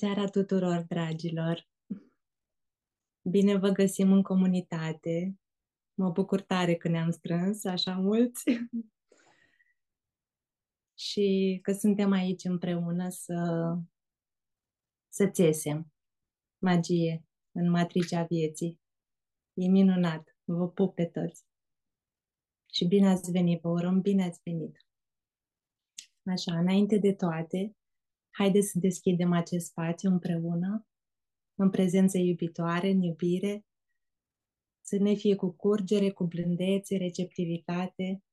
Bună seara tuturor, dragilor! Bine vă găsim în comunitate. Mă bucur tare că ne-am strâns așa mulți și că suntem aici împreună să, să țesem magie în matricea vieții. E minunat! Vă pup pe toți! Și bine ați venit, vă urăm bine ați venit! Așa, înainte de toate, haideți să deschidem acest spațiu împreună, în prezență iubitoare, în iubire, să ne fie cu curgere, cu blândețe, receptivitate.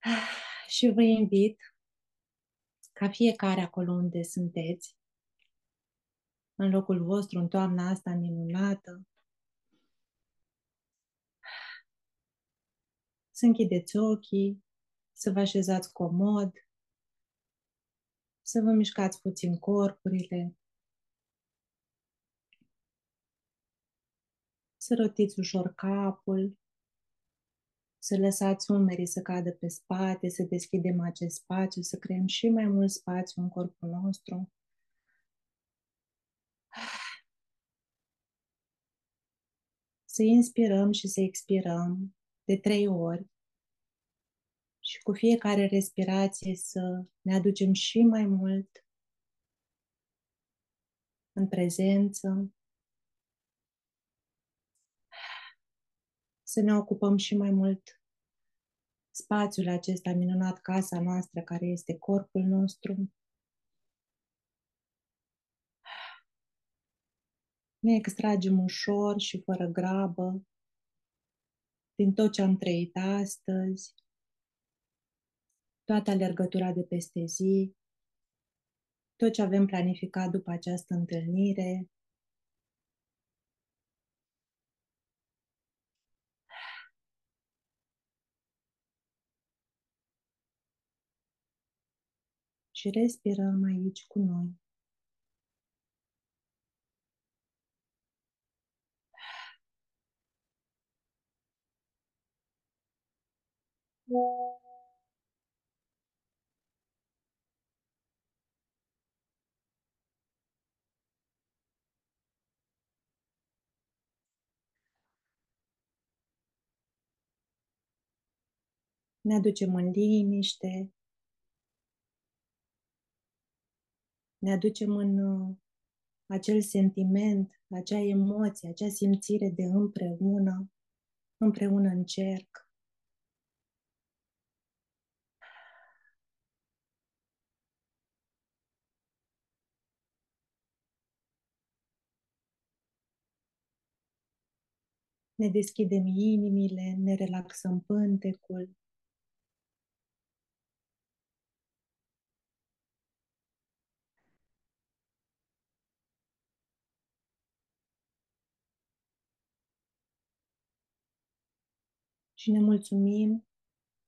Și vă invit ca fiecare acolo unde sunteți, în locul vostru, în toamna asta minunată, să închideți ochii, să vă așezați comod, să vă mișcați puțin corpurile, să rotiți ușor capul, să lăsați umerii să cadă pe spate, să deschidem acest spațiu, să creăm și mai mult spațiu în corpul nostru. Să inspirăm și să expirăm de trei ori și cu fiecare respirație să ne aducem și mai mult în prezență, să ne ocupăm și mai mult spațiul acesta minunat, casa noastră, care este corpul nostru. Ne extragem ușor și fără grabă din tot ce am trăit astăzi, toată alergătura de peste zi, tot ce avem planificat după această întâlnire. Și respirăm aici cu noi. Ne aducem în liniște, ne aducem în uh, acel sentiment, acea emoție, acea simțire de împreună, împreună în cerc. Ne deschidem inimile, ne relaxăm pântecul, și ne mulțumim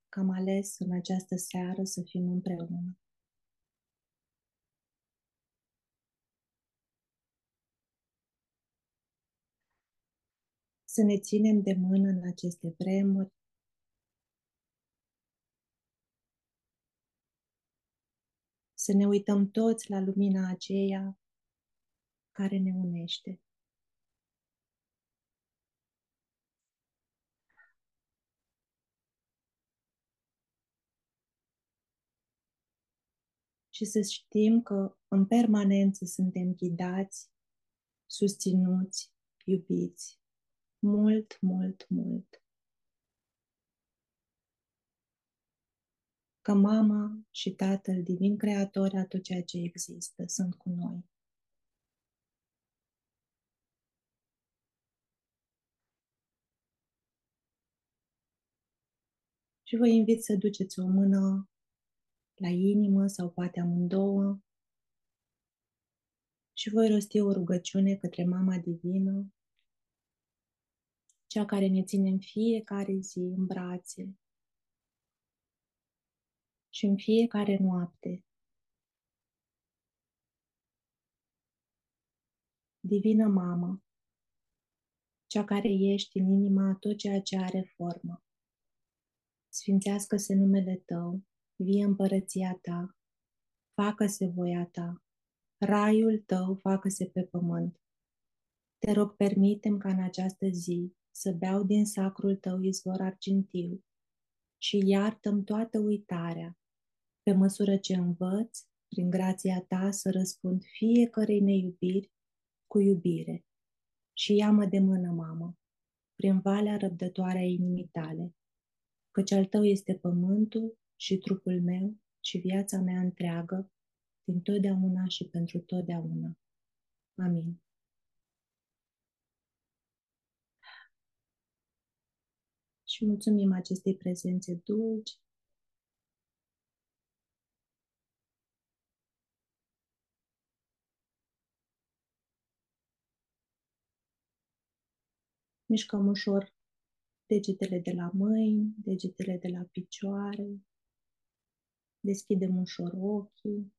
că am ales în această seară să fim împreună. Să ne ținem de mână în aceste vremuri, să ne uităm toți la lumina aceea care ne unește. Și să știm că în permanență suntem ghidați, susținuți, iubiți. Mult, mult, mult. Că mama și tatăl divin creator a tot ceea ce există sunt cu noi. Și vă invit să duceți o mână la inimă sau poate amândouă și voi rosti o rugăciune către Mama Divină, cea care ne ține în fiecare zi în brațe și în fiecare noapte. Divină Mamă, cea care ești în inima a tot ceea ce are formă. Sfințească-se numele Tău vie împărăția ta, facă-se voia ta, raiul tău facă-se pe pământ. Te rog, permitem ca în această zi să beau din sacrul tău izvor argintiu și iartă toată uitarea, pe măsură ce învăț, prin grația ta, să răspund fiecărei neiubiri cu iubire. Și ia-mă de mână, mamă, prin valea răbdătoare a inimii tale, căci al tău este pământul și trupul meu și viața mea întreagă, din totdeauna și pentru totdeauna. Amin. Și mulțumim acestei prezențe dulci. Mișcăm ușor degetele de la mâini, degetele de la picioare. Deschidem ușor ochii.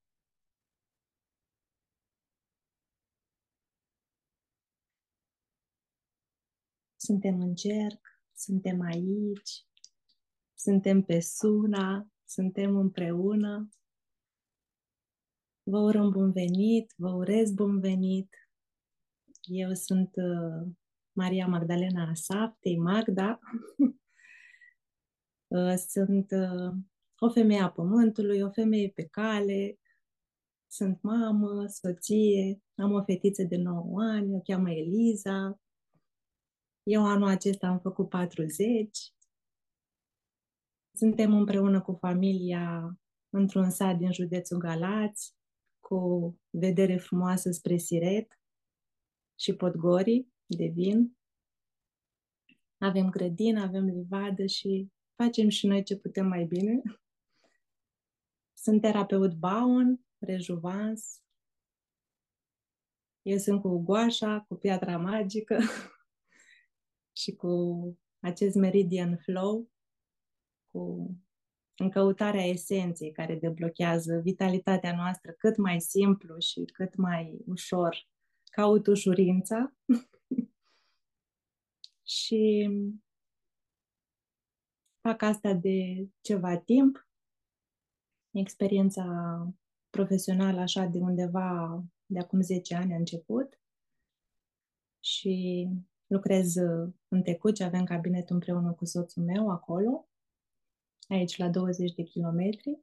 Suntem în cerc, suntem aici, suntem pe Suna, suntem împreună. Vă urăm bun venit, vă urez bun venit. Eu sunt uh, Maria Magdalena Asaftei, Magda. Uh, sunt uh, o femeie a pământului, o femeie pe cale, sunt mamă, soție, am o fetiță de 9 ani, o cheamă Eliza, eu anul acesta am făcut 40. Suntem împreună cu familia într-un sat din județul Galați, cu vedere frumoasă spre Siret și Podgori de vin. Avem grădină, avem livadă și facem și noi ce putem mai bine. Sunt terapeut Baun, rejuvans. Eu sunt cu goașa, cu piatra magică. și cu acest meridian flow, cu în căutarea esenței care deblochează vitalitatea noastră cât mai simplu și cât mai ușor. Caut ușurința și fac asta de ceva timp. Experiența profesională așa de undeva de acum 10 ani a început și Lucrez uh, în Tecuci, avem cabinet împreună cu soțul meu acolo, aici la 20 de kilometri.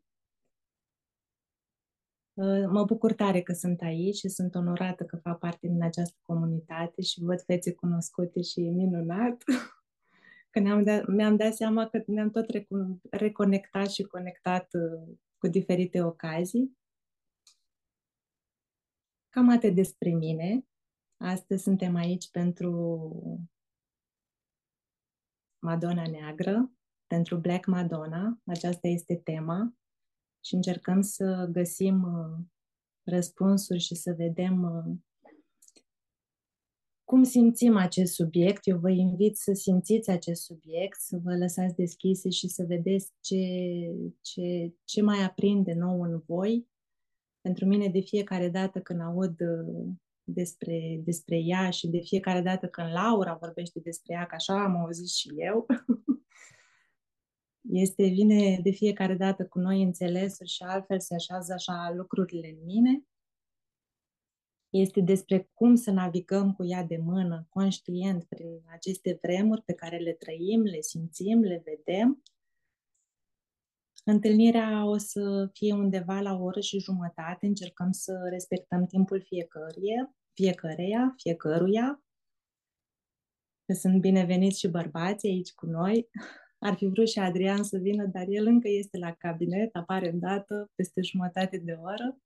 Uh, mă bucur tare că sunt aici și sunt onorată că fac parte din această comunitate și văd fețe cunoscute și e minunat. Că ne-am dat, mi-am dat seama că ne-am tot reconectat și conectat uh, cu diferite ocazii. Cam atât despre mine. Astăzi suntem aici pentru Madonna Neagră, pentru Black Madonna. Aceasta este tema și încercăm să găsim uh, răspunsuri și să vedem uh, cum simțim acest subiect. Eu vă invit să simțiți acest subiect, să vă lăsați deschise și să vedeți ce, ce, ce mai aprinde nou în voi. Pentru mine, de fiecare dată când aud uh, despre, despre ea și de fiecare dată când Laura vorbește despre ea, că așa am auzit și eu, este, vine de fiecare dată cu noi înțelesuri și altfel se așează așa lucrurile în mine. Este despre cum să navigăm cu ea de mână, conștient, prin aceste vremuri pe care le trăim, le simțim, le vedem Întâlnirea o să fie undeva la o oră și jumătate. Încercăm să respectăm timpul fiecăruia, fiecăreia, fiecăruia. Că sunt bineveniți și bărbații aici cu noi. Ar fi vrut și Adrian să vină, dar el încă este la cabinet, apare în dată, peste jumătate de oră.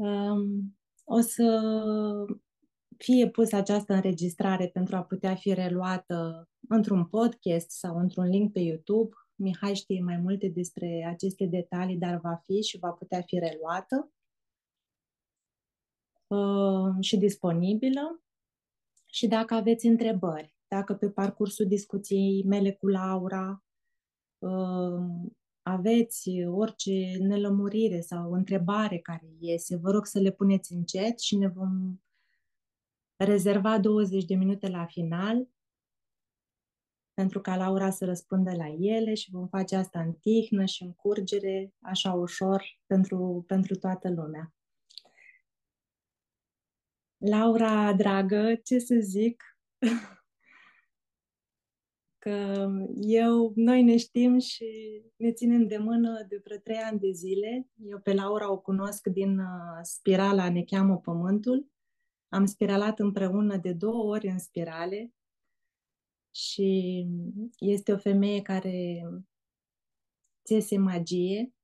Um, o să fie pusă această înregistrare pentru a putea fi reluată într-un podcast sau într-un link pe YouTube Mihai știe mai multe despre aceste detalii, dar va fi și va putea fi reluată uh, și disponibilă. Și dacă aveți întrebări, dacă pe parcursul discuției mele cu Laura uh, aveți uh, orice nelămurire sau întrebare care iese, vă rog să le puneți încet și ne vom rezerva 20 de minute la final pentru ca Laura să răspundă la ele și vom face asta în tihnă și în curgere, așa ușor, pentru, pentru toată lumea. Laura, dragă, ce să zic? Că eu, noi ne știm și ne ținem de mână de vreo trei ani de zile. Eu pe Laura o cunosc din uh, spirala Ne cheamă Pământul. Am spiralat împreună de două ori în spirale și este o femeie care țese magie,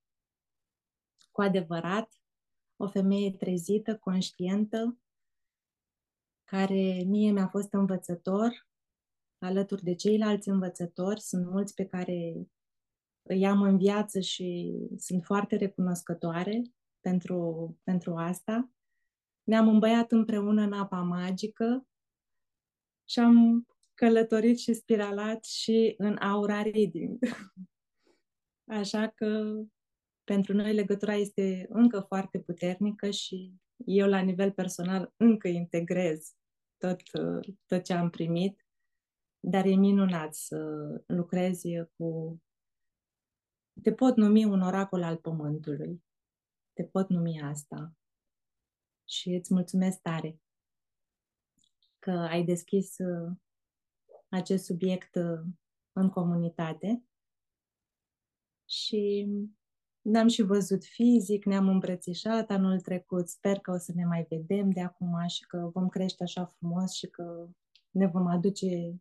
cu adevărat, o femeie trezită, conștientă, care mie mi-a fost învățător, alături de ceilalți învățători. Sunt mulți pe care îi am în viață și sunt foarte recunoscătoare pentru, pentru asta. Ne-am îmbăiat împreună în apa magică și am călătorit și spiralat și în aura reading. Așa că pentru noi legătura este încă foarte puternică și eu la nivel personal încă integrez tot, tot ce am primit, dar e minunat să lucrezi cu... Te pot numi un oracol al pământului. Te pot numi asta. Și îți mulțumesc tare că ai deschis uh, acest subiect uh, în comunitate și ne-am și văzut fizic, ne-am îmbrățișat anul trecut. Sper că o să ne mai vedem de acum și că vom crește așa frumos și că ne vom aduce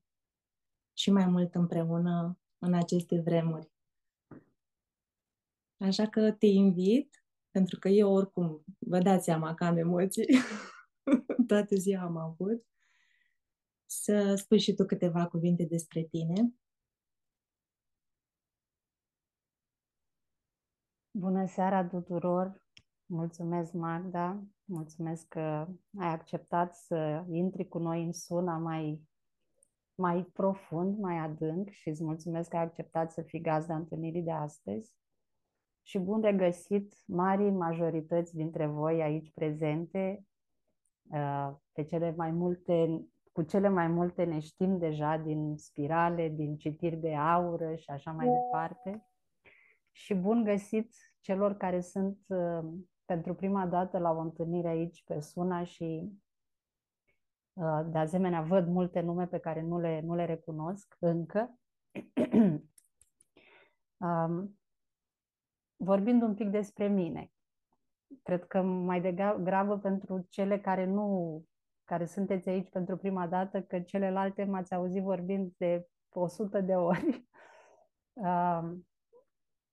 și mai mult împreună în aceste vremuri. Așa că te invit, pentru că eu oricum, vă dați seama că am emoții, toată ziua am avut, să spui și tu câteva cuvinte despre tine Bună seara tuturor! Mulțumesc, Magda! Mulțumesc că ai acceptat să intri cu noi în suna mai, mai profund, mai adânc și îți mulțumesc că ai acceptat să fii gazda întâlnirii de astăzi. Și bun regăsit mari majorități dintre voi aici prezente, uh, pe cele mai multe, cu cele mai multe ne știm deja din spirale, din citiri de aură și așa mai departe și bun găsit celor care sunt uh, pentru prima dată la o întâlnire aici pe Suna și uh, de asemenea văd multe nume pe care nu le, nu le recunosc încă. um, vorbind un pic despre mine, cred că mai degrabă pentru cele care nu care sunteți aici pentru prima dată, că celelalte m-ați auzit vorbind de 100 de ori. Um,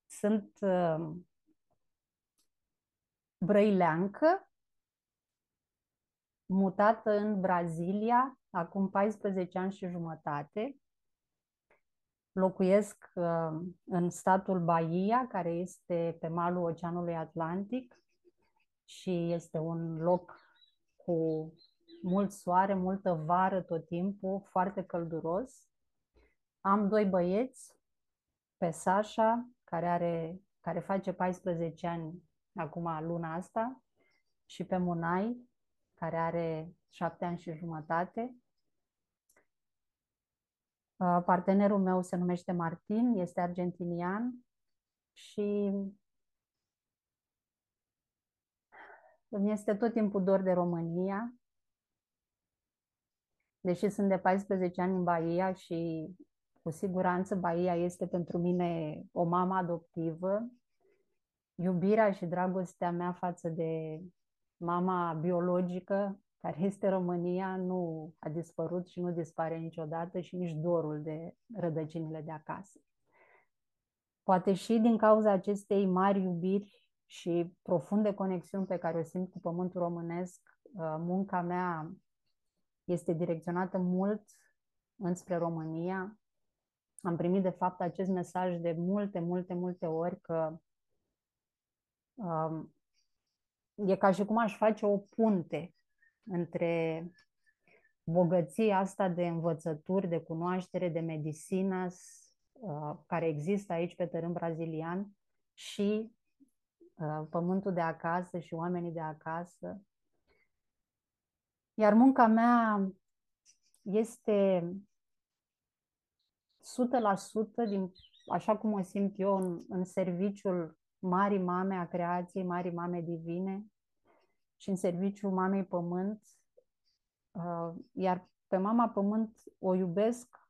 sunt uh, brăileancă, mutată în Brazilia acum 14 ani și jumătate. Locuiesc uh, în statul Bahia, care este pe malul Oceanului Atlantic și este un loc cu mult soare, multă vară tot timpul, foarte călduros. Am doi băieți, pe Sasha care, are, care face 14 ani acum luna asta, și pe Munai, care are 7 ani și jumătate. Uh, partenerul meu se numește Martin, este argentinian și îmi este tot timpul dor de România, deși sunt de 14 ani în Bahia și cu siguranță Bahia este pentru mine o mamă adoptivă. Iubirea și dragostea mea față de mama biologică, care este România, nu a dispărut și nu dispare niciodată și nici dorul de rădăcinile de acasă. Poate și din cauza acestei mari iubiri și profunde conexiuni pe care o simt cu pământul românesc, uh, munca mea este direcționată mult înspre România, am primit, de fapt, acest mesaj de multe, multe, multe ori că um, e ca și cum aș face o punte între bogăția asta de învățături, de cunoaștere, de medicină uh, care există aici pe teren brazilian și uh, pământul de acasă și oamenii de acasă. Iar munca mea este 100% din, așa cum o simt eu, în, în serviciul Marii Mame a creației, Marii Mame divine și în serviciul Mamei Pământ, Uh, iar pe mama pământ o iubesc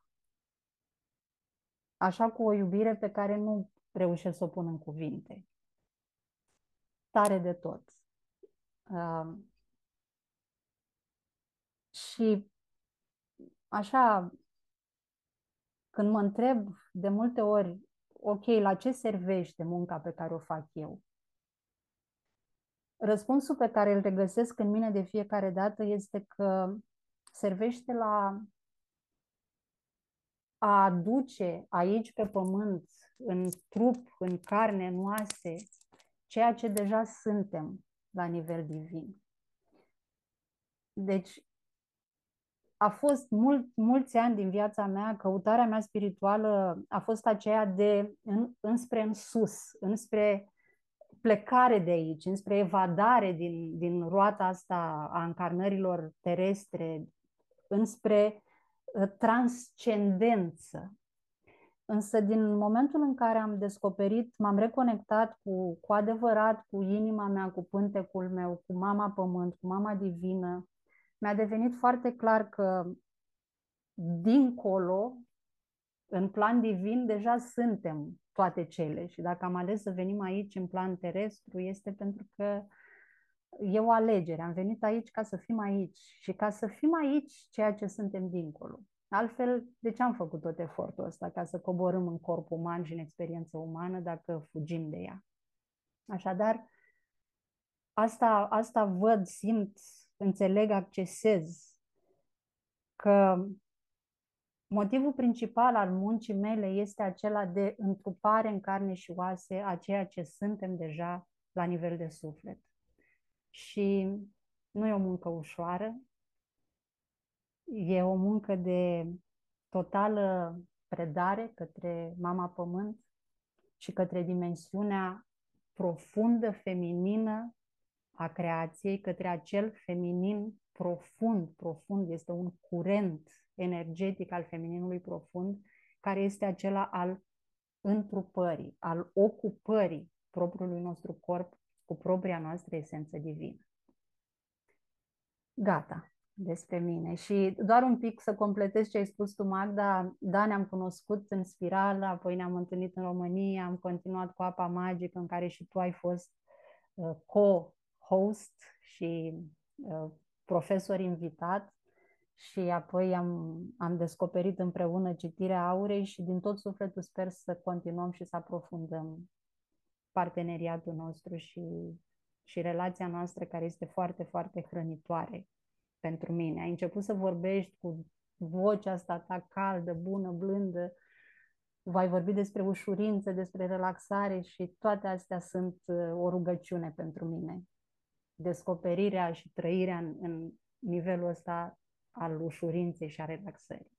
așa cu o iubire pe care nu reușesc să o pun în cuvinte. Tare de tot. Uh, și așa, când mă întreb de multe ori, ok, la ce servește munca pe care o fac eu? Răspunsul pe care îl regăsesc în mine de fiecare dată este că servește la a aduce aici pe pământ, în trup, în carne, în oase, ceea ce deja suntem la nivel divin. Deci, a fost mult, mulți ani din viața mea, căutarea mea spirituală a fost aceea de în, înspre în sus, înspre plecare de aici, înspre evadare din, din roata asta a încarnărilor terestre, înspre uh, transcendență. Însă din momentul în care am descoperit, m-am reconectat cu, cu adevărat cu inima mea, cu pântecul meu, cu mama pământ, cu mama divină, mi-a devenit foarte clar că dincolo, în plan divin, deja suntem toate cele. Și dacă am ales să venim aici în plan terestru, este pentru că e o alegere. Am venit aici ca să fim aici și ca să fim aici ceea ce suntem dincolo. Altfel, de ce am făcut tot efortul ăsta? Ca să coborâm în corp uman și în experiență umană dacă fugim de ea. Așadar, asta, asta văd, simt, înțeleg, accesez că motivul principal al muncii mele este acela de întrupare în carne și oase a ceea ce suntem deja la nivel de suflet. Și nu e o muncă ușoară, e o muncă de totală predare către Mama Pământ și către dimensiunea profundă feminină a creației, către acel feminin profund, profund, este un curent energetic al femininului profund, care este acela al întrupării, al ocupării propriului nostru corp cu propria noastră esență divină. Gata despre mine. Și doar un pic să completez ce ai spus tu, Magda. Da, ne-am cunoscut în spirală, apoi ne-am întâlnit în România, am continuat cu Apa Magică, în care și tu ai fost uh, co-host și uh, profesor invitat și apoi am, am descoperit împreună citirea aurei și din tot sufletul sper să continuăm și să aprofundăm parteneriatul nostru și, și relația noastră care este foarte, foarte hrănitoare pentru mine. Ai început să vorbești cu vocea asta ta caldă, bună, blândă, vai vorbi despre ușurință, despre relaxare și toate astea sunt uh, o rugăciune pentru mine. Descoperirea și trăirea în, în nivelul ăsta al ușurinței și a relaxării.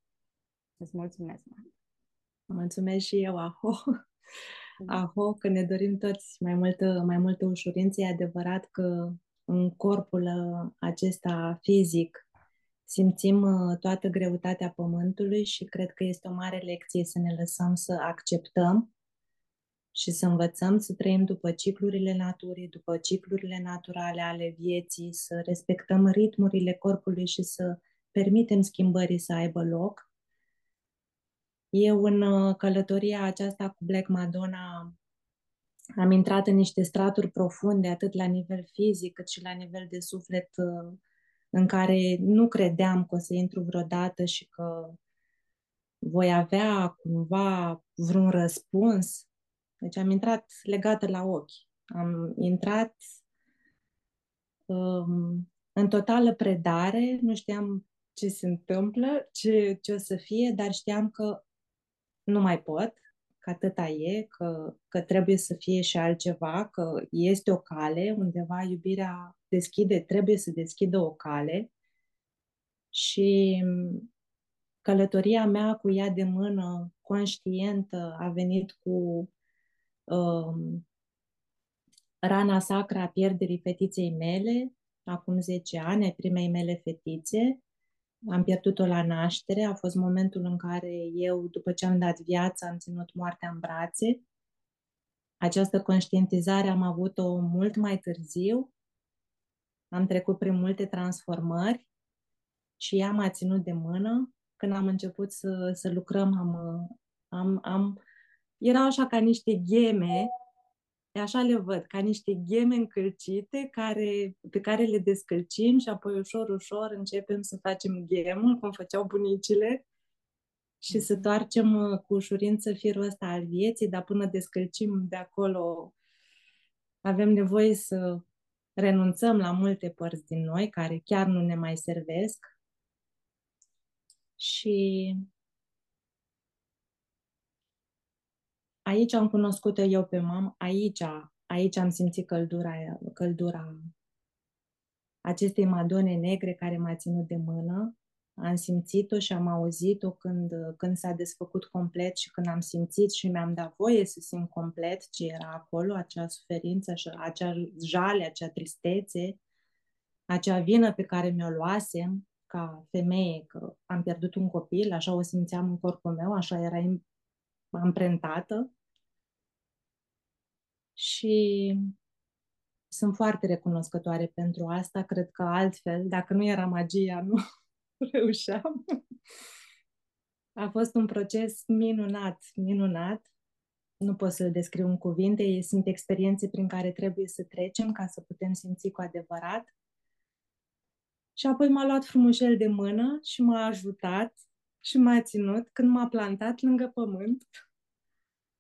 Îți mulțumesc, Mari. Mulțumesc și eu, Aho. Aho, că ne dorim toți mai multă, mai multă ușurință. E adevărat că în corpul acesta fizic simțim uh, toată greutatea pământului și cred că este o mare lecție să ne lăsăm să acceptăm și să învățăm să trăim după ciclurile naturii, după ciclurile naturale ale vieții, să respectăm ritmurile corpului și să permitem schimbării să aibă loc. Eu în uh, călătoria aceasta cu Black Madonna am intrat în niște straturi profunde, atât la nivel fizic, cât și la nivel de suflet, uh, în care nu credeam că o să intru vreodată și că voi avea cumva vreun răspuns. Deci am intrat legată la ochi. Am intrat um, în totală predare, nu știam ce se întâmplă, ce, ce o să fie, dar știam că nu mai pot, că atâta e, că, că trebuie să fie și altceva, că este o cale, undeva iubirea deschide, trebuie să deschidă o cale și călătoria mea cu ea de mână, conștientă, a venit cu um, rana sacra a pierderii fetiței mele, acum 10 ani, ai primei mele fetițe, am pierdut-o la naștere, a fost momentul în care eu, după ce am dat viața, am ținut moartea în brațe. Această conștientizare am avut-o mult mai târziu, am trecut prin multe transformări și ea m-a ținut de mână. Când am început să, să lucrăm, am, am, am, erau așa ca niște gheme, așa le văd, ca niște gheme încălcite care, pe care le descălcim și apoi ușor, ușor începem să facem ghemul, cum făceau bunicile, și să toarcem uh, cu ușurință firul ăsta al vieții, dar până descălcim de acolo avem nevoie să renunțăm la multe părți din noi care chiar nu ne mai servesc. Și aici am cunoscut eu pe mamă, aici, aici am simțit căldura, căldura acestei madone negre care m-a ținut de mână. Am simțit-o și am auzit-o când, când s-a desfăcut complet și când am simțit și mi-am dat voie să simt complet ce era acolo, acea suferință, acea jale, acea tristețe, acea vină pe care mi-o luasem ca femeie, că am pierdut un copil, așa o simțeam în corpul meu, așa era amprentată. Și sunt foarte recunoscătoare pentru asta. Cred că altfel, dacă nu era magia, nu, reușeam. A fost un proces minunat, minunat. Nu pot să-l descriu în cuvinte. Sunt experiențe prin care trebuie să trecem ca să putem simți cu adevărat. Și apoi m-a luat frumușel de mână și m-a ajutat și m-a ținut când m-a plantat lângă pământ.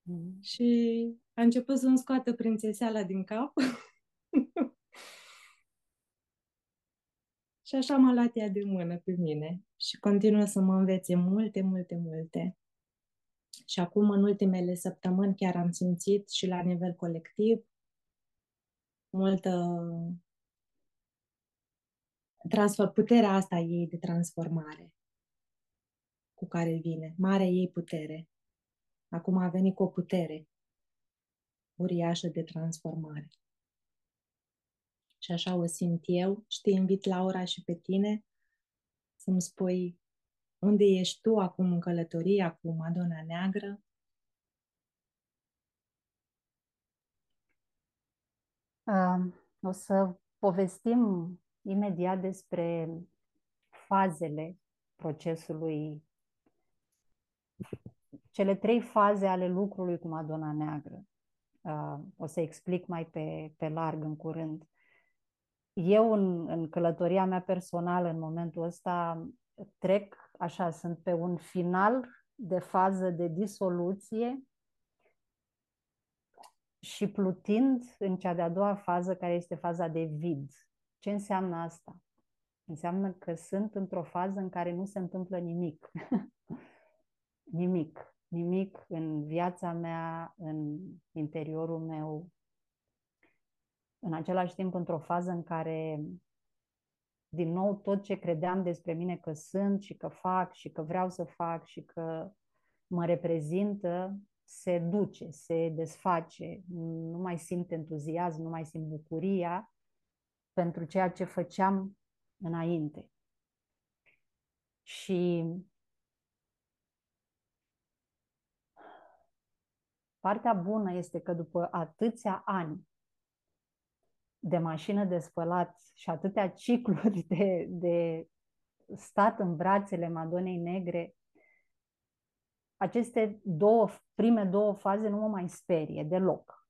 Mm. Și a început să-mi scoată prințeseala din cap. Și așa m-a luat ea de mână pe mine și continuă să mă învețe multe, multe, multe. Și acum, în ultimele săptămâni, chiar am simțit și la nivel colectiv multă transfer, puterea asta ei de transformare cu care vine, marea ei putere. Acum a venit cu o putere uriașă de transformare și așa o simt eu și te invit, Laura, și pe tine să-mi spui unde ești tu acum în călătoria cu Madonna Neagră. Uh, o să povestim imediat despre fazele procesului, cele trei faze ale lucrului cu Madonna Neagră. Uh, o să explic mai pe, pe larg în curând eu în, în călătoria mea personală în momentul ăsta trec, așa, sunt pe un final de fază de disoluție și plutind în cea de-a doua fază, care este faza de vid. Ce înseamnă asta? Înseamnă că sunt într-o fază în care nu se întâmplă nimic. nimic. Nimic în viața mea, în interiorul meu, în același timp într-o fază în care din nou tot ce credeam despre mine că sunt și că fac și că vreau să fac și că mă reprezintă se duce, se desface, nu mai simt entuziasm, nu mai simt bucuria pentru ceea ce făceam înainte. Și partea bună este că după atâția ani de mașină de spălat și atâtea cicluri de, de stat în brațele Madonei Negre, aceste două, prime două faze nu mă mai sperie deloc.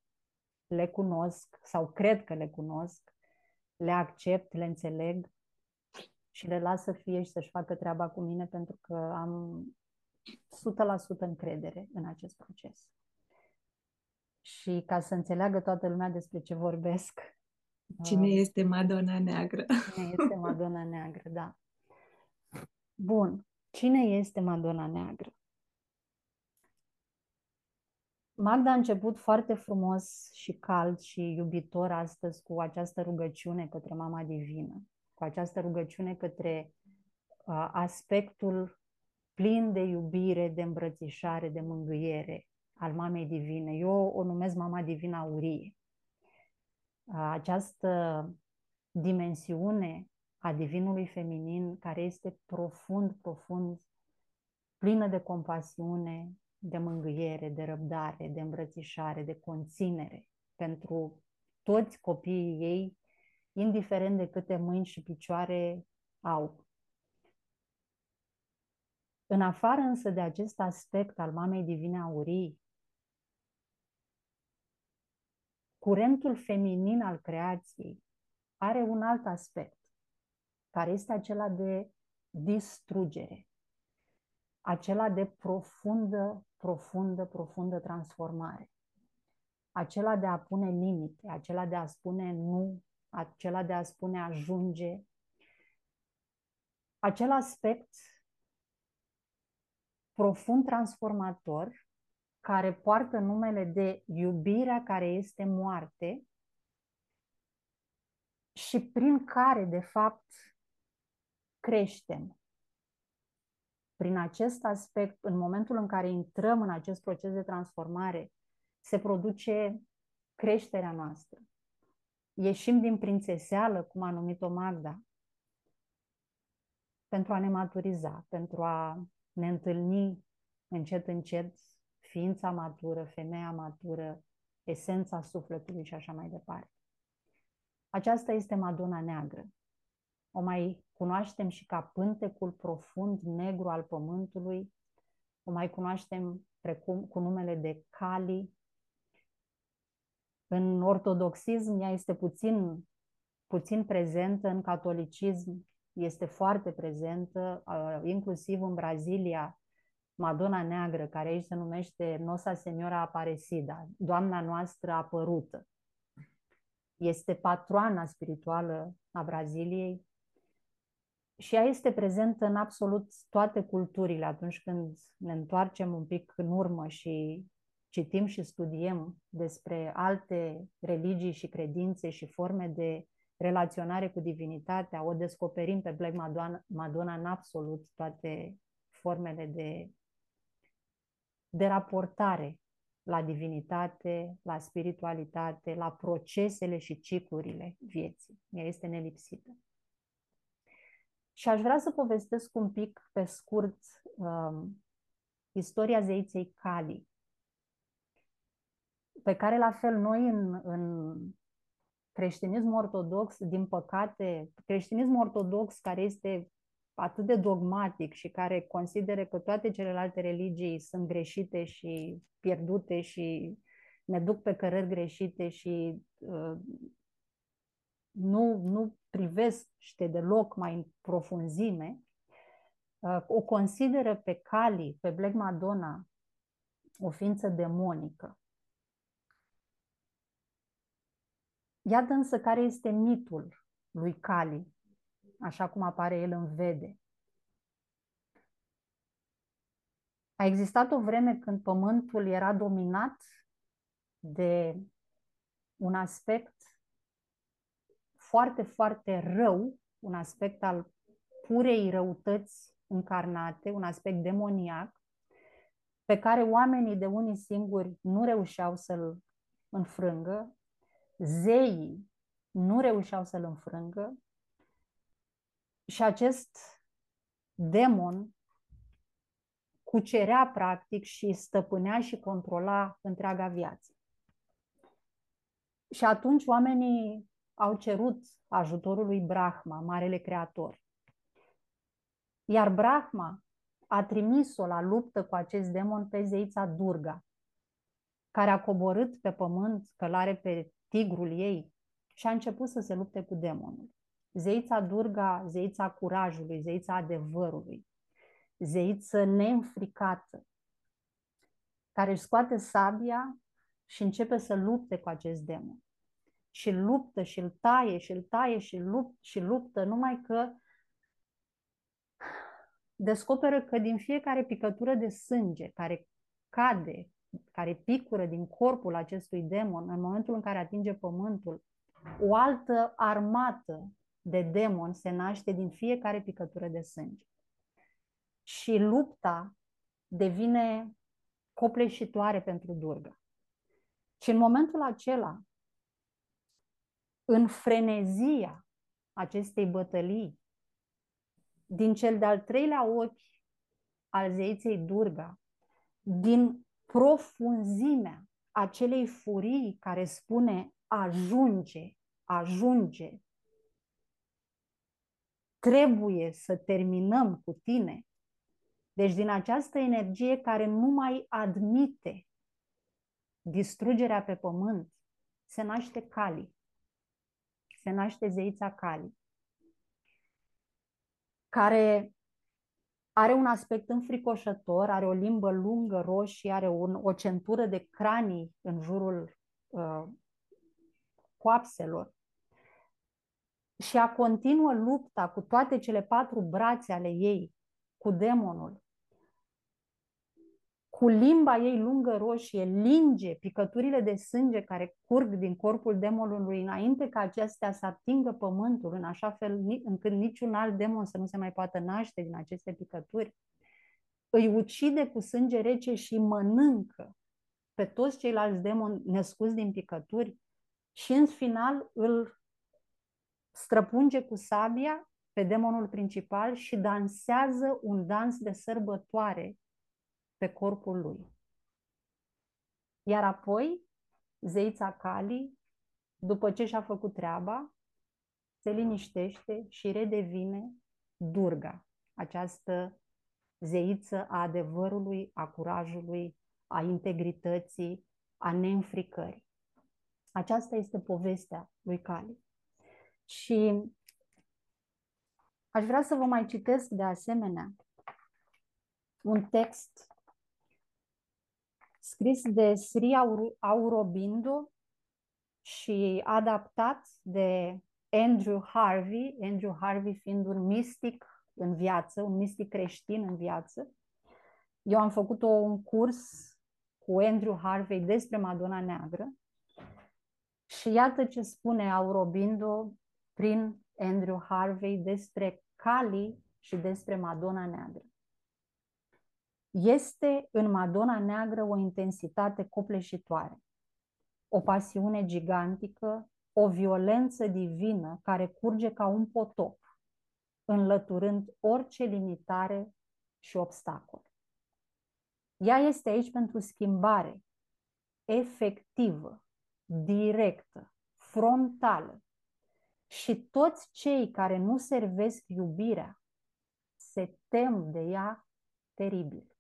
Le cunosc sau cred că le cunosc, le accept, le înțeleg și le las să fie și să-și facă treaba cu mine pentru că am 100% încredere în acest proces. Și ca să înțeleagă toată lumea despre ce vorbesc, Cine uh, este Madonna Neagră? Cine este Madonna Neagră, da. Bun. Cine este Madonna Neagră? Magda a început foarte frumos și cald și iubitor astăzi cu această rugăciune către Mama Divină, cu această rugăciune către uh, aspectul plin de iubire, de îmbrățișare, de mângâiere al Mamei Divine. Eu o numesc Mama Divină Aurie această dimensiune a divinului feminin care este profund, profund plină de compasiune, de mângâiere, de răbdare, de îmbrățișare, de conținere pentru toți copiii ei, indiferent de câte mâini și picioare au. În afară însă de acest aspect al mamei divine aurii, curentul feminin al creației are un alt aspect, care este acela de distrugere, acela de profundă, profundă, profundă transformare, acela de a pune limite, acela de a spune nu, acela de a spune ajunge, acel aspect profund transformator care poartă numele de iubirea care este moarte și prin care, de fapt, creștem. Prin acest aspect, în momentul în care intrăm în acest proces de transformare, se produce creșterea noastră. Ieșim din prințeseală, cum a numit-o Magda, pentru a ne maturiza, pentru a ne întâlni încet, încet ființa matură, femeia matură, esența sufletului și așa mai departe. Aceasta este Madonna Neagră. O mai cunoaștem și ca pântecul profund negru al pământului, o mai cunoaștem precum cu numele de Kali. În ortodoxism ea este puțin, puțin prezentă, în catolicism este foarte prezentă, inclusiv în Brazilia, Madonna Neagră, care aici se numește Nosa Senora Aparecida, Doamna noastră apărută. Este patroana spirituală a Braziliei și ea este prezentă în absolut toate culturile atunci când ne întoarcem un pic în urmă și citim și studiem despre alte religii și credințe și forme de relaționare cu divinitatea, o descoperim pe Black Madonna, Madonna în absolut toate formele de, de raportare la divinitate, la spiritualitate, la procesele și ciclurile vieții. Ea este nelipsită. Și aș vrea să povestesc un pic, pe scurt, um, istoria zeiței Kali, pe care, la fel, noi în, în creștinismul ortodox, din păcate, creștinismul ortodox care este atât de dogmatic și care consideră că toate celelalte religii sunt greșite și pierdute și ne duc pe cărări greșite și uh, nu, nu privește deloc mai în profunzime, uh, o consideră pe Kali, pe Black Madonna, o ființă demonică. Iată însă care este mitul lui Kali, așa cum apare el în Vede. A existat o vreme când pământul era dominat de un aspect foarte, foarte rău, un aspect al purei răutăți încarnate, un aspect demoniac, pe care oamenii de unii singuri nu reușeau să-l înfrângă, zeii nu reușeau să-l înfrângă și acest demon cucerea practic și stăpânea și controla întreaga viață. Și atunci oamenii au cerut ajutorul lui Brahma, marele creator. Iar Brahma a trimis-o la luptă cu acest demon pe zeița Durga, care a coborât pe pământ călare pe tigrul ei și a început să se lupte cu demonul. Zeița Durga, zeița curajului, zeița adevărului, zeiță neînfricată, care își scoate sabia și începe să lupte cu acest demon. Și luptă și îl taie și îl taie și luptă și luptă, numai că descoperă că din fiecare picătură de sânge care cade care picură din corpul acestui demon în momentul în care atinge pământul, o altă armată de demon se naște din fiecare picătură de sânge. Și lupta devine copleșitoare pentru Durga. Și în momentul acela, în frenezia acestei bătălii, din cel de-al treilea ochi al zeiței Durga, din profunzimea acelei furii care spune ajunge, ajunge, trebuie să terminăm cu tine, Deci din această energie care nu mai admite distrugerea pe pământ, se naște Kali. Se naște zeița Kali, care are un aspect înfricoșător, are o limbă lungă, roșie, are un, o centură de cranii în jurul uh, coapselor. Și a continuă lupta cu toate cele patru brațe ale ei, cu demonul, cu limba ei lungă roșie, linge picăturile de sânge care curg din corpul demonului înainte ca acestea să atingă pământul, în așa fel încât niciun alt demon să nu se mai poată naște din aceste picături. Îi ucide cu sânge rece și mănâncă pe toți ceilalți demoni născuți din picături și în final îl străpunge cu sabia pe demonul principal și dansează un dans de sărbătoare pe corpul lui. Iar apoi, zeița Kali, după ce și-a făcut treaba, se liniștește și redevine Durga, această zeiță a adevărului, a curajului, a integrității, a neînfricării. Aceasta este povestea lui Kali. Și aș vrea să vă mai citesc de asemenea un text scris de Sri Aurobindo și adaptat de Andrew Harvey, Andrew Harvey fiind un mistic în viață, un mistic creștin în viață. Eu am făcut un curs cu Andrew Harvey despre Madonna Neagră și iată ce spune Aurobindo prin Andrew Harvey despre Kali și despre Madonna Neagră. Este în Madonna Neagră o intensitate copleșitoare, o pasiune gigantică, o violență divină care curge ca un potop, înlăturând orice limitare și obstacol. Ea este aici pentru schimbare efectivă, directă, frontală. Și toți cei care nu servesc iubirea se tem de ea teribil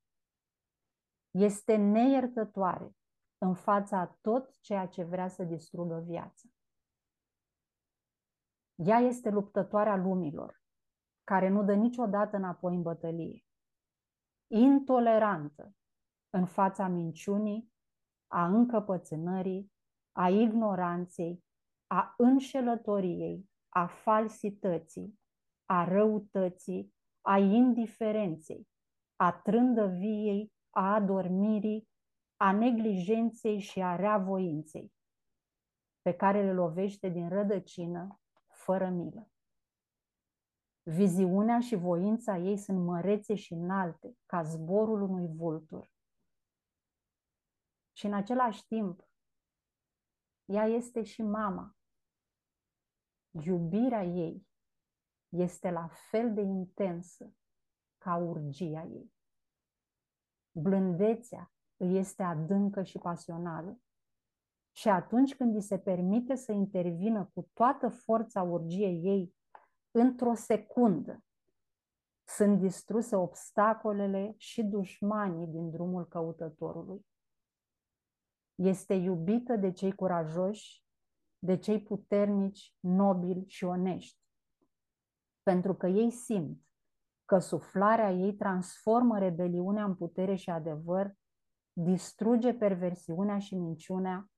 este neiertătoare în fața a tot ceea ce vrea să distrugă viața. Ea este luptătoarea lumilor, care nu dă niciodată înapoi în bătălie. Intolerantă în fața minciunii, a încăpățânării, a ignoranței, a înșelătoriei, a falsității, a răutății, a indiferenței, a trândăviei a adormirii, a neglijenței și a reavoinței, pe care le lovește din rădăcină, fără milă. Viziunea și voința ei sunt mărețe și înalte, ca zborul unui vultur. Și în același timp, ea este și mama. Iubirea ei este la fel de intensă ca urgia ei blândețea îi este adâncă și pasională. Și atunci când îi se permite să intervină cu toată forța urgiei ei, într-o secundă, sunt distruse obstacolele și dușmanii din drumul căutătorului. Este iubită de cei curajoși, de cei puternici, nobili și onești, pentru că ei simt că suflarea ei transformă rebeliunea în putere și adevăr, distruge perversiunea și minciunea,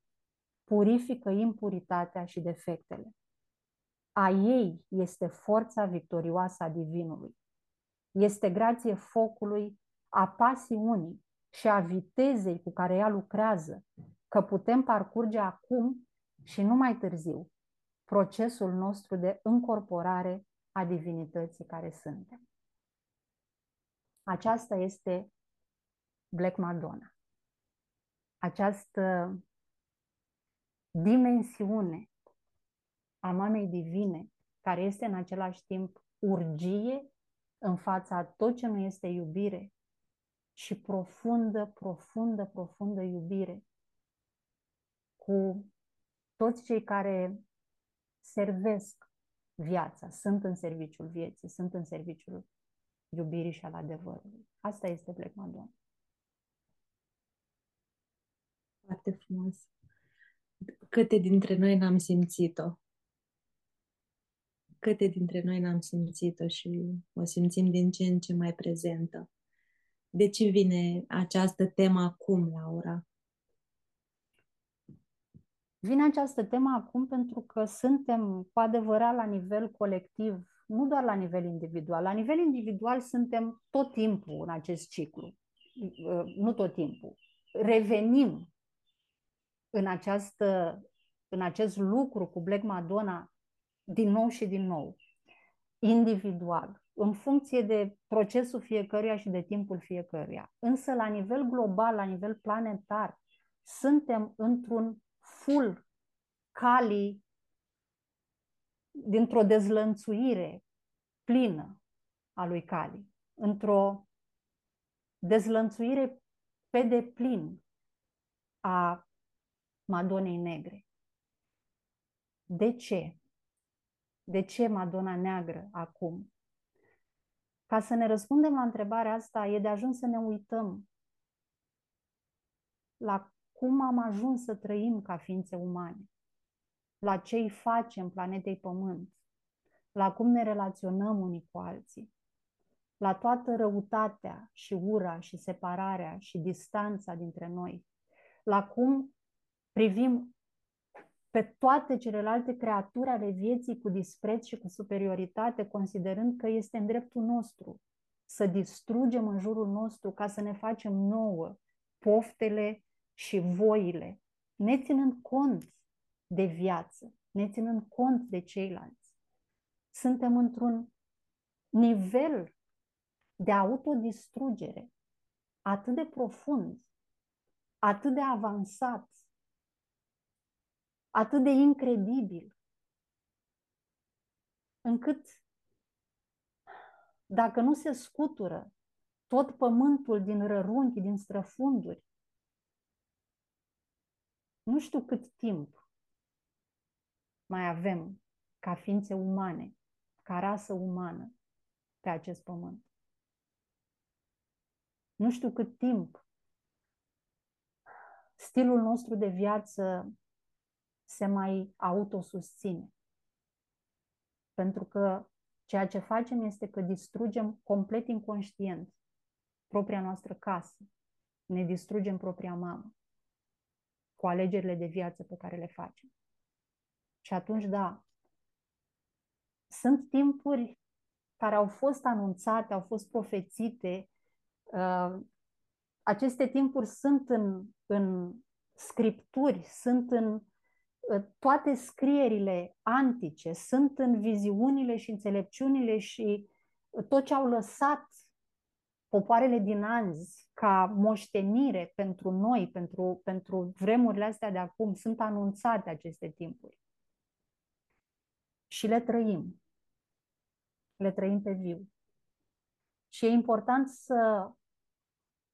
purifică impuritatea și defectele. A ei este forța victorioasă a divinului. Este grație focului, a pasiunii și a vitezei cu care ea lucrează, că putem parcurge acum și nu mai târziu procesul nostru de încorporare a divinității care suntem. Aceasta este Black Madonna. Această dimensiune a mamei divine, care este în același timp urgie în fața tot ce nu este iubire și profundă, profundă, profundă iubire cu toți cei care servesc viața, sunt în serviciul vieții, sunt în serviciul iubirii și al adevărului. Asta este Black Madonna. Foarte frumos. Câte dintre noi n-am simțit-o? Câte dintre noi n-am simțit-o și o simțim din ce în ce mai prezentă? De ce vine această temă acum, Laura? Vine această temă acum pentru că suntem cu adevărat la nivel colectiv, nu doar la nivel individual. La nivel individual suntem tot timpul în acest ciclu. Nu tot timpul. Revenim în, această, în acest lucru cu Black Madonna din nou și din nou, individual, în funcție de procesul fiecăruia și de timpul fiecăruia. Însă, la nivel global, la nivel planetar, suntem într-un full cali dintr-o dezlănțuire plină a lui Cali, într-o dezlănțuire pe deplin a Madonei Negre. De ce? De ce Madonna Neagră acum? Ca să ne răspundem la întrebarea asta, e de ajuns să ne uităm la cum am ajuns să trăim ca ființe umane, la ce îi facem planetei Pământ, la cum ne relaționăm unii cu alții, la toată răutatea și ura și separarea și distanța dintre noi, la cum privim pe toate celelalte creaturi ale vieții cu dispreț și cu superioritate, considerând că este în dreptul nostru să distrugem în jurul nostru ca să ne facem nouă poftele și voile, ne ținând cont de viață, ne ținând cont de ceilalți. Suntem într-un nivel de autodistrugere atât de profund, atât de avansat, atât de incredibil, încât dacă nu se scutură tot pământul din rărunchi, din străfunduri, nu știu cât timp mai avem ca ființe umane, ca rasă umană pe acest pământ. Nu știu cât timp stilul nostru de viață se mai autosusține. Pentru că ceea ce facem este că distrugem complet inconștient propria noastră casă. Ne distrugem propria mamă cu alegerile de viață pe care le facem. Și atunci, da, sunt timpuri care au fost anunțate, au fost profețite. Uh, aceste timpuri sunt în, în scripturi, sunt în uh, toate scrierile antice, sunt în viziunile și înțelepciunile și tot ce au lăsat popoarele din anzi ca moștenire pentru noi, pentru, pentru vremurile astea de acum, sunt anunțate aceste timpuri. Și le trăim. Le trăim pe viu. Și e important să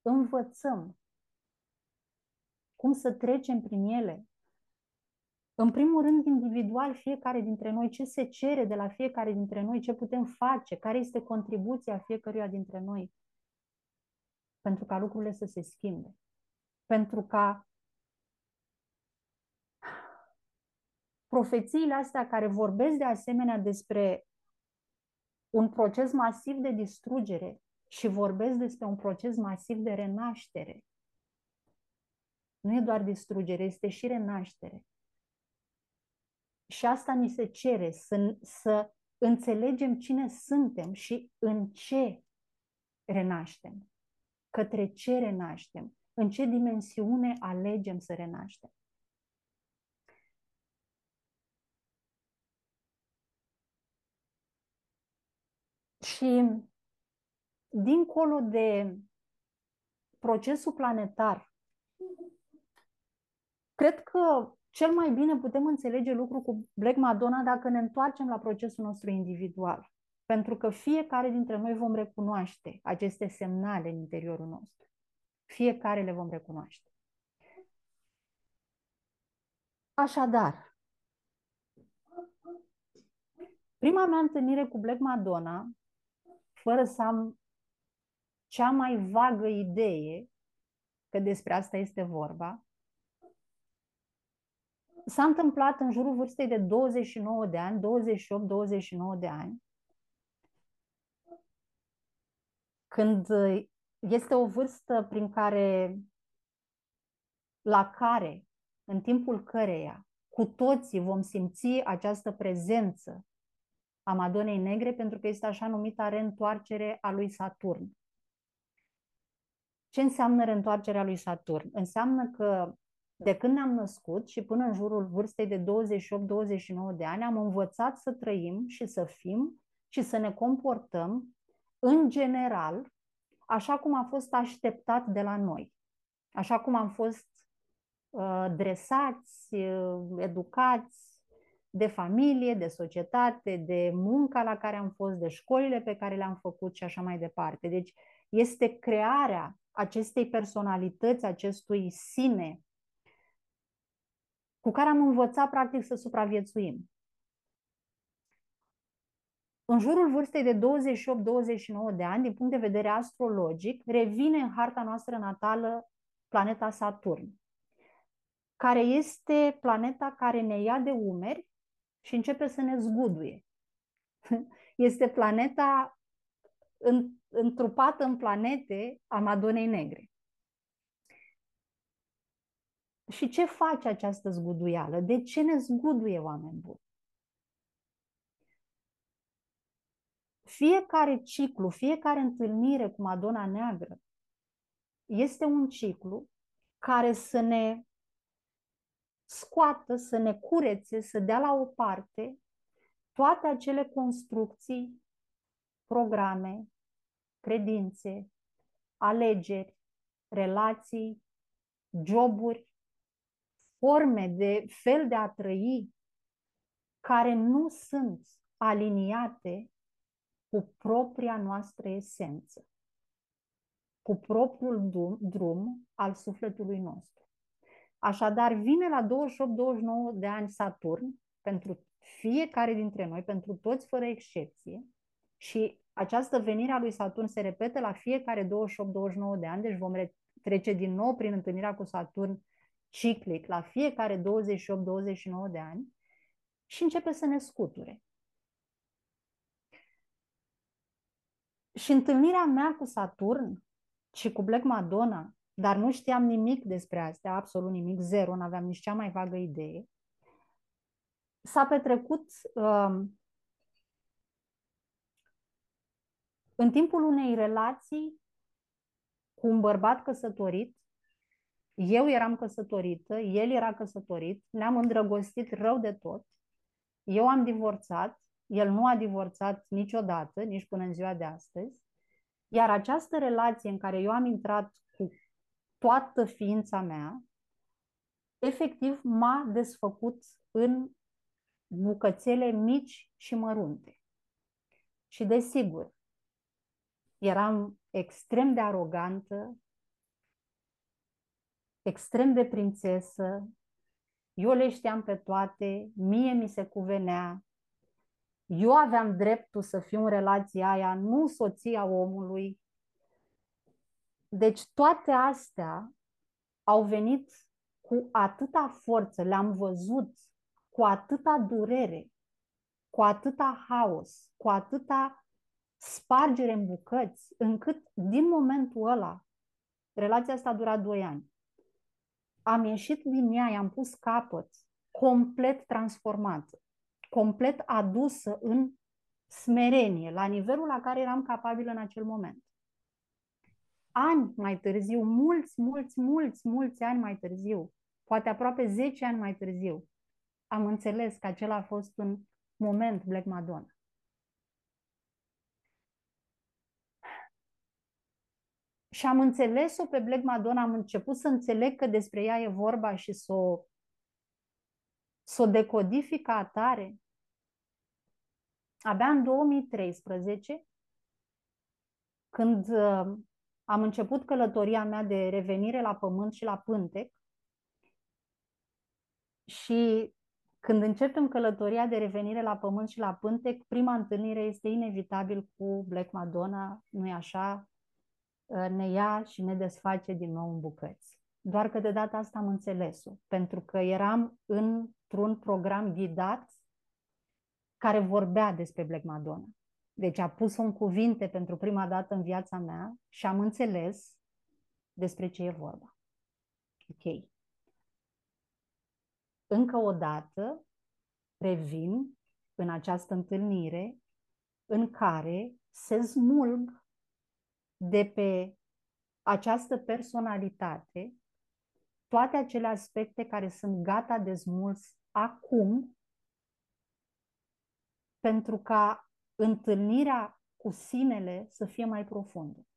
învățăm cum să trecem prin ele. În primul rând, individual, fiecare dintre noi, ce se cere de la fiecare dintre noi, ce putem face, care este contribuția fiecăruia dintre noi pentru ca lucrurile să se schimbe. Pentru ca profețiile astea care vorbesc de asemenea despre un proces masiv de distrugere și vorbesc despre un proces masiv de renaștere. Nu e doar distrugere, este și renaștere. Și asta ni se cere, să, să înțelegem cine suntem și în ce renaștem către ce renaștem, în ce dimensiune alegem să renaștem. Și dincolo de procesul planetar, cred că cel mai bine putem înțelege lucru cu Black Madonna dacă ne întoarcem la procesul nostru individual. Pentru că fiecare dintre noi vom recunoaște aceste semnale în interiorul nostru. Fiecare le vom recunoaște. Așadar, prima mea întâlnire cu Black Madonna, fără să am cea mai vagă idee că despre asta este vorba, s-a întâmplat în jurul vârstei de 29 de ani, 28-29 de ani, când este o vârstă prin care, la care, în timpul căreia, cu toții vom simți această prezență a Madonei Negre, pentru că este așa numita reîntoarcere a lui Saturn. Ce înseamnă reîntoarcerea lui Saturn? Înseamnă că de când ne-am născut și până în jurul vârstei de 28-29 de ani, am învățat să trăim și să fim și să ne comportăm în general așa cum a fost așteptat de la noi, așa cum am fost uh, dresați, uh, educați de familie, de societate, de munca la care am fost, de școlile pe care le-am făcut și așa mai departe. Deci este crearea acestei personalități, acestui sine cu care am învățat practic să supraviețuim. În jurul vârstei de 28-29 de ani, din punct de vedere astrologic, revine în harta noastră natală planeta Saturn, care este planeta care ne ia de umeri și începe să ne zguduie. Este planeta întrupată în planete a Madonei Negre. Și ce face această zguduială? De ce ne zguduie oameni buni? Fiecare ciclu, fiecare întâlnire cu Madonna Neagră este un ciclu care să ne scoată, să ne curețe, să dea la o parte toate acele construcții, programe, credințe, alegeri, relații, joburi, forme de fel de a trăi care nu sunt aliniate cu propria noastră esență, cu propriul drum, drum al sufletului nostru. Așadar, vine la 28-29 de ani Saturn pentru fiecare dintre noi, pentru toți fără excepție, și această venire a lui Saturn se repetă la fiecare 28-29 de ani, deci vom trece din nou prin întâlnirea cu Saturn ciclic la fiecare 28-29 de ani și începe să ne scuture. Și întâlnirea mea cu Saturn și cu Black Madonna, dar nu știam nimic despre astea, absolut nimic, zero, nu aveam nici cea mai vagă idee, s-a petrecut uh, în timpul unei relații cu un bărbat căsătorit eu eram căsătorită, el era căsătorit, ne-am îndrăgostit rău de tot. Eu am divorțat, el nu a divorțat niciodată, nici până în ziua de astăzi. Iar această relație în care eu am intrat cu toată ființa mea, efectiv m-a desfăcut în bucățele mici și mărunte. Și desigur, eram extrem de arogantă, extrem de prințesă, eu le știam pe toate, mie mi se cuvenea, eu aveam dreptul să fiu în relația aia, nu soția omului. Deci toate astea au venit cu atâta forță, le-am văzut cu atâta durere, cu atâta haos, cu atâta spargere în bucăți, încât din momentul ăla, relația asta a durat doi ani am ieșit din ea, i-am pus capăt, complet transformată, complet adusă în smerenie, la nivelul la care eram capabilă în acel moment. Ani mai târziu, mulți, mulți, mulți, mulți ani mai târziu, poate aproape 10 ani mai târziu, am înțeles că acela a fost un moment Black Madonna. Și am înțeles-o pe Black Madonna, am început să înțeleg că despre ea e vorba și să o, să o decodific ca atare. Abia în 2013, când uh, am început călătoria mea de revenire la pământ și la pântec, și când începem călătoria de revenire la pământ și la pântec, prima întâlnire este inevitabil cu Black Madonna, nu-i așa? uh, ne ia și ne desface din nou în bucăți. Doar că de data asta am înțeles-o, pentru că eram într-un program ghidat care vorbea despre Black Madonna. Deci a pus-o în cuvinte pentru prima dată în viața mea și am înțeles despre ce e vorba. Ok. Încă o dată revin în această întâlnire în care se smulg de pe această personalitate toate acele aspecte care sunt gata de smuls acum pentru ca întâlnirea cu sinele să fie mai profundă,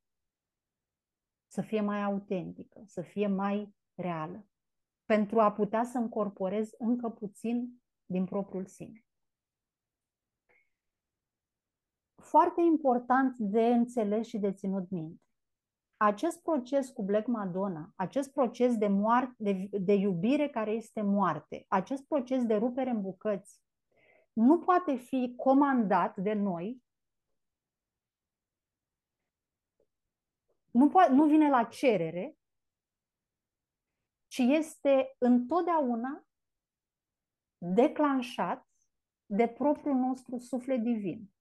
să fie mai autentică, să fie mai reală, pentru a putea să încorporez încă puțin din propriul sine. Foarte important de înțeles și de ținut minte. Acest proces cu Black Madonna, acest proces de, moarte, de, de iubire care este moarte, acest proces de rupere în bucăți, nu poate fi comandat de noi, nu, poate, nu vine la cerere, ci este întotdeauna declanșat de propriul nostru suflet divin.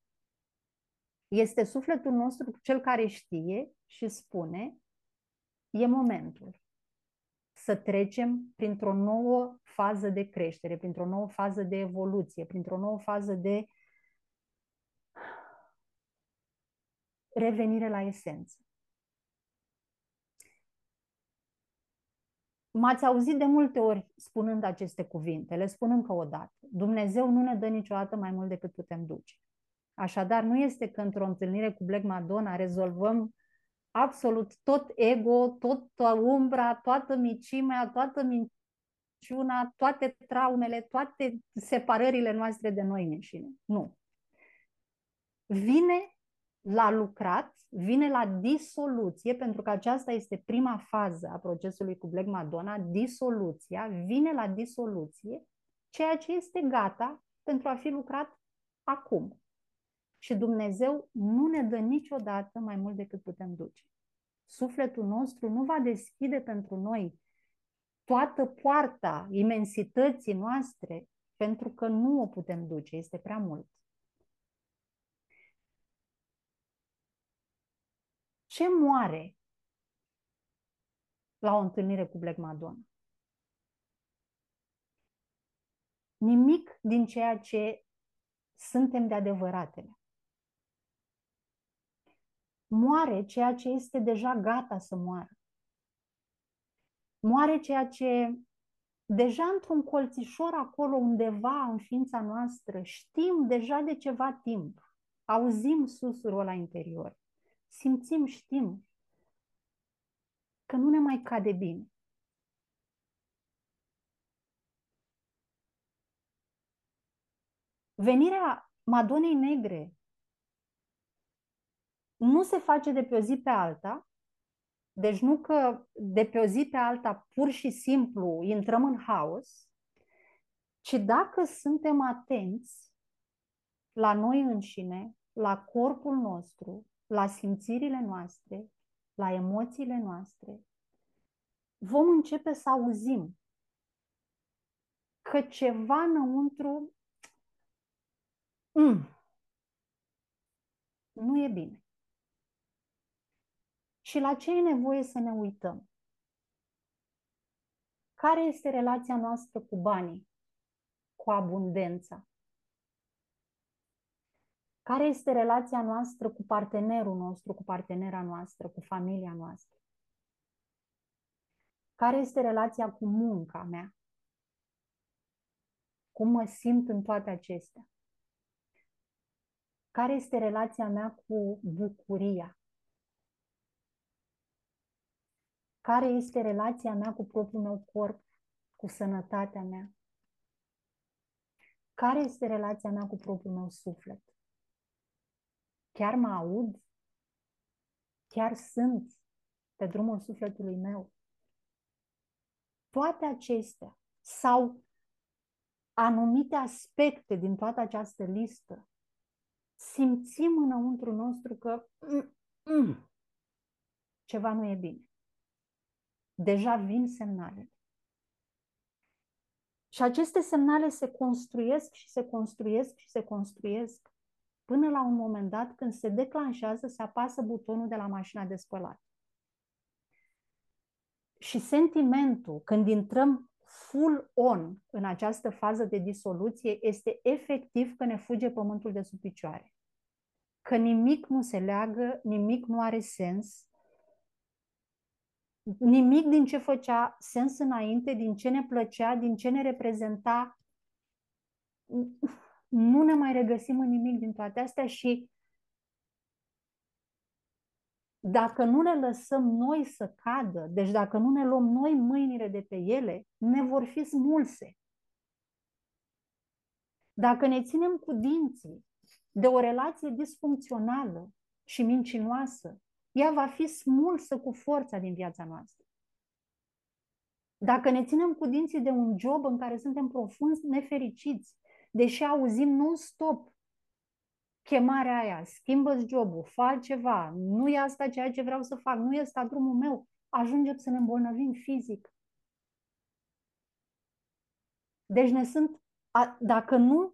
Este sufletul nostru cel care știe și spune, e momentul să trecem printr-o nouă fază de creștere, printr-o nouă fază de evoluție, printr-o nouă fază de revenire la esență. M-ați auzit de multe ori spunând aceste cuvinte, le spun încă o dată. Dumnezeu nu ne dă niciodată mai mult decât putem duce. Așadar, nu este că într-o întâlnire cu Black Madonna rezolvăm absolut tot ego, tot umbra, toată micimea, toată minciuna, toate traumele, toate separările noastre de noi înșine. Nu. Vine la lucrat, vine la disoluție, pentru că aceasta este prima fază a procesului cu Black Madonna, disoluția, vine la disoluție, ceea ce este gata pentru a fi lucrat acum. Și Dumnezeu nu ne dă niciodată mai mult decât putem duce. Sufletul nostru nu va deschide pentru noi toată poarta imensității noastre pentru că nu o putem duce, este prea mult. Ce moare la o întâlnire cu Black Madonna? Nimic din ceea ce suntem de adevăratele moare ceea ce este deja gata să moară. Moare ceea ce deja într-un colțișor acolo undeva în ființa noastră știm deja de ceva timp. Auzim susurul la interior. Simțim, știm că nu ne mai cade bine. Venirea Madonei Negre nu se face de pe o zi pe alta, deci nu că de pe o zi pe alta pur și simplu intrăm în haos, ci dacă suntem atenți la noi înșine, la corpul nostru, la simțirile noastre, la emoțiile noastre, vom începe să auzim că ceva înăuntru mm, nu e bine. Și la ce e nevoie să ne uităm? Care este relația noastră cu banii, cu abundența? Care este relația noastră cu partenerul nostru, cu partenera noastră, cu familia noastră? Care este relația cu munca mea? Cum mă simt în toate acestea? Care este relația mea cu bucuria? Care este relația mea cu propriul meu corp, cu sănătatea mea? Care este relația mea cu propriul meu suflet? Chiar mă aud? Chiar sunt pe drumul sufletului meu? Toate acestea sau anumite aspecte din toată această listă simțim înăuntru nostru că mm, mm, ceva nu e bine. Deja vin semnalele. Și aceste semnale se construiesc și se construiesc și se construiesc până la un moment dat când se declanșează, se apasă butonul de la mașina de spălat. Și sentimentul, când intrăm full on în această fază de disoluție, este efectiv că ne fuge pământul de sub picioare. Că nimic nu se leagă, nimic nu are sens, nimic din ce făcea sens înainte, din ce ne plăcea, din ce ne reprezenta, nu ne mai regăsim în nimic din toate astea și dacă nu le lăsăm noi să cadă, deci dacă nu ne luăm noi mâinile de pe ele, ne vor fi smulse. Dacă ne ținem cu dinții de o relație disfuncțională și mincinoasă, ea va fi smulsă cu forța din viața noastră. Dacă ne ținem cu dinții de un job în care suntem profund nefericiți, deși auzim non-stop chemarea aia, schimbă jobul, fă ceva, nu e asta ceea ce vreau să fac, nu e asta drumul meu, ajungem să ne îmbolnăvim fizic. Deci ne sunt, a, dacă nu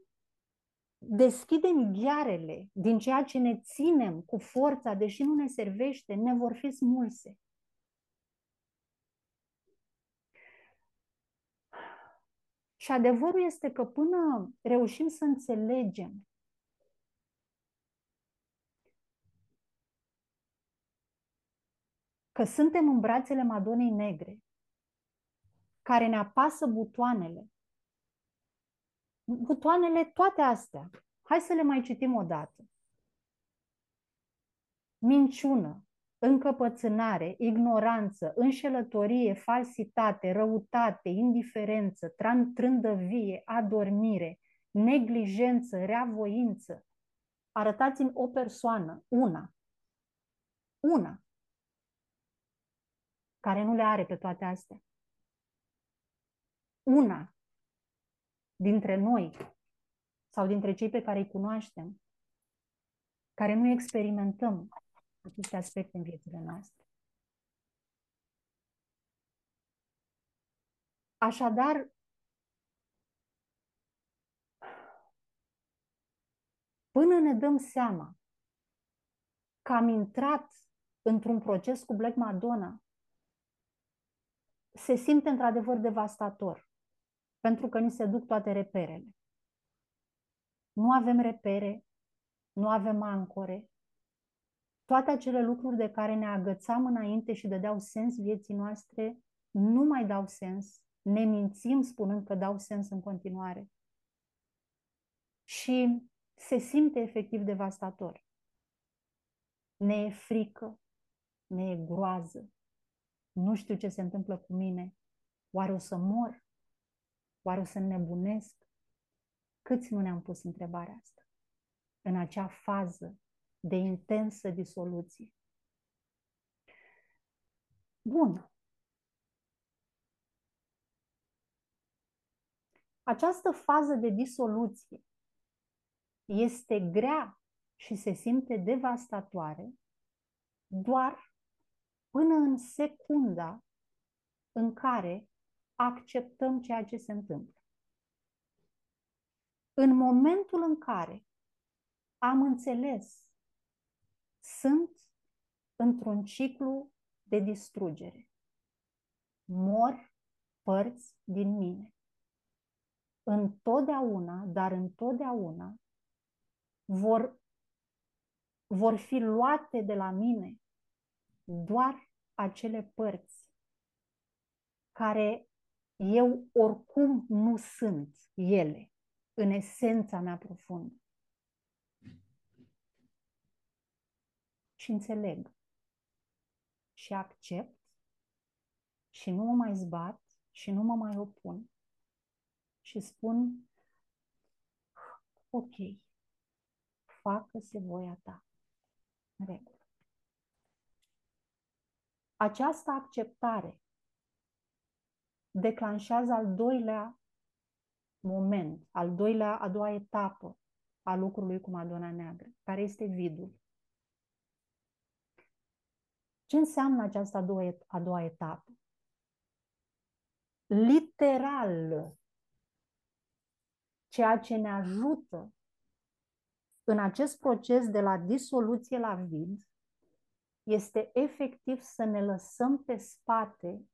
deschidem ghearele din ceea ce ne ținem cu forța, deși nu ne servește, ne vor fi smulse. Și adevărul este că până reușim să înțelegem că suntem în brațele Madonei Negre, care ne apasă butoanele, butoanele toate astea. Hai să le mai citim o dată. Minciună, încăpățânare, ignoranță, înșelătorie, falsitate, răutate, indiferență, trândăvie, adormire, neglijență, reavoință. Arătați-mi o persoană, una, una, care nu le are pe toate astea. Una dintre noi sau dintre cei pe care îi cunoaștem, care nu experimentăm aceste aspecte în viețile noastre. Așadar, până ne dăm seama că am intrat într-un proces cu Black Madonna, se simte într-adevăr devastator, pentru că ni se duc toate reperele. Nu avem repere, nu avem ancore, toate acele lucruri de care ne agățam înainte și dădeau sens vieții noastre, nu mai dau sens. Ne mințim spunând că dau sens în continuare. Și se simte efectiv devastator. Ne e frică, ne e groază. Nu știu ce se întâmplă cu mine. Oare o să mor? Oare o să nebunesc? Câți nu ne-am pus întrebarea asta? În acea fază de intensă disoluție. Bun. Această fază de disoluție este grea și se simte devastatoare doar până în secunda în care acceptăm ceea ce se întâmplă. În momentul în care am înțeles sunt într-un ciclu de distrugere. Mor părți din mine. Întotdeauna, dar întotdeauna, vor, vor fi luate de la mine doar acele părți care eu oricum nu sunt ele, în esența mea profundă. și înțeleg și accept și nu mă mai zbat și nu mă mai opun și spun ok, facă-se voia ta. În regulă. Această acceptare declanșează al doilea moment, al doilea, a doua etapă a lucrului cu Madonna Neagră, care este vidul. Ce înseamnă această a doua, a doua etapă? Literal, ceea ce ne ajută în acest proces de la disoluție la vid este efectiv să ne lăsăm pe spate,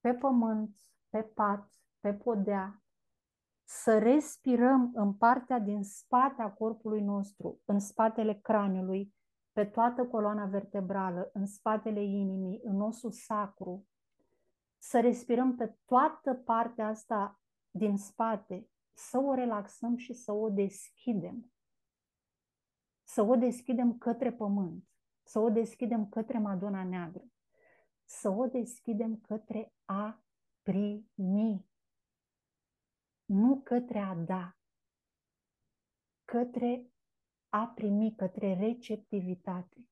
pe pământ, pe pat, pe podea, să respirăm în partea din spate a corpului nostru, în spatele craniului, pe toată coloana vertebrală, în spatele inimii, în osul sacru, să respirăm pe toată partea asta din spate, să o relaxăm și să o deschidem. Să o deschidem către pământ, să o deschidem către Madonna Neagră, să o deschidem către a primi, nu către a da, către a primi, către receptivitate.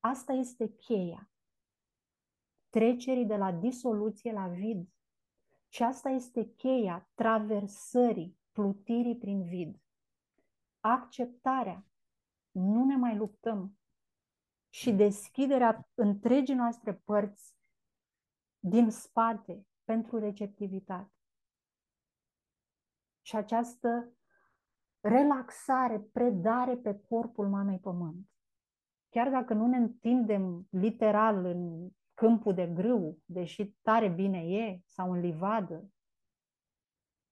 Asta este cheia trecerii de la disoluție la vid. Și asta este cheia traversării, plutirii prin vid. Acceptarea. Nu ne mai luptăm. Și deschiderea întregii noastre părți din spate pentru receptivitate. Și această relaxare, predare pe corpul Mamei Pământ. Chiar dacă nu ne întindem literal în câmpul de grâu, deși tare bine e, sau în livadă,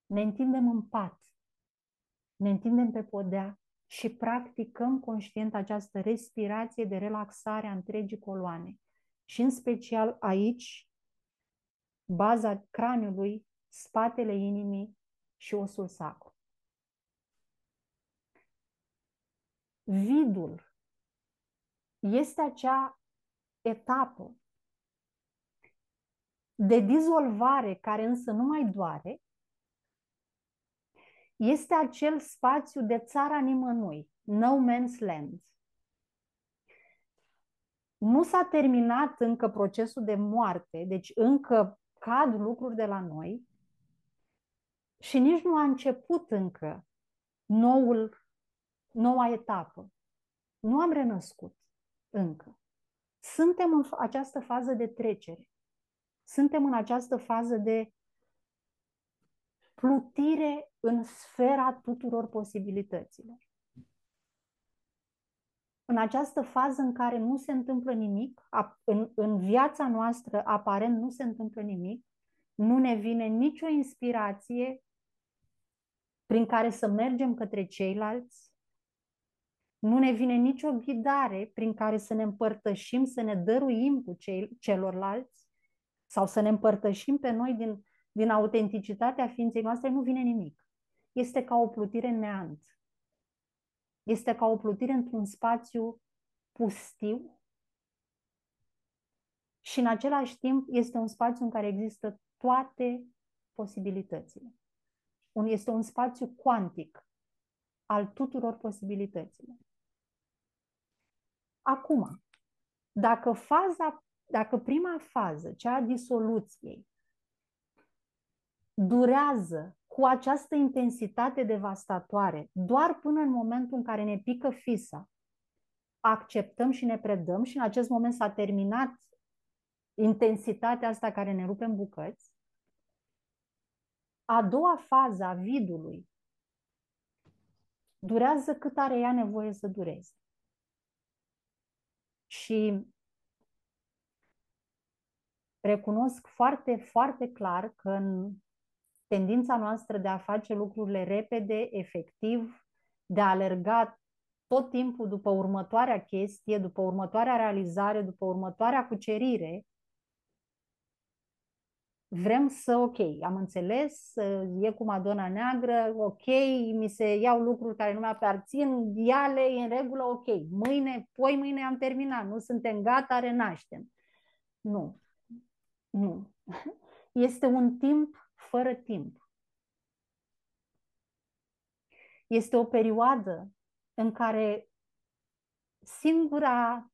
ne întindem în pat, ne întindem pe podea și practicăm conștient această respirație de relaxare a întregii coloane. Și în special aici, baza craniului, spatele inimii și osul sacru. Vidul este acea etapă de dizolvare care însă nu mai doare, este acel spațiu de țara nimănui, no man's land. Nu s-a terminat încă procesul de moarte, deci încă cad lucruri de la noi și nici nu a început încă noul, noua etapă. Nu am renăscut încă. Suntem în această fază de trecere. Suntem în această fază de plutire în sfera tuturor posibilităților. În această fază în care nu se întâmplă nimic, în, în viața noastră aparent nu se întâmplă nimic, nu ne vine nicio inspirație prin care să mergem către ceilalți, nu ne vine nicio ghidare prin care să ne împărtășim, să ne dăruim cu cei, celorlalți, sau să ne împărtășim pe noi din, din autenticitatea ființei noastre, nu vine nimic. Este ca o plutire neant. Este ca o plutire într-un spațiu pustiu și în același timp este un spațiu în care există toate posibilitățile. Este un spațiu cuantic al tuturor posibilităților. Acum, dacă faza dacă prima fază, cea a disoluției, durează cu această intensitate devastatoare doar până în momentul în care ne pică fisa, acceptăm și ne predăm și în acest moment s-a terminat intensitatea asta care ne rupe în bucăți, a doua fază a vidului durează cât are ea nevoie să dureze. Și recunosc foarte, foarte clar că în tendința noastră de a face lucrurile repede, efectiv, de a alerga tot timpul după următoarea chestie, după următoarea realizare, după următoarea cucerire, vrem să, ok, am înțeles, e cu Madonna Neagră, ok, mi se iau lucruri care nu mi-aparțin, iale, e în regulă, ok, mâine, poi mâine am terminat, nu suntem gata, renaștem. Nu. Nu. Este un timp fără timp. Este o perioadă în care singura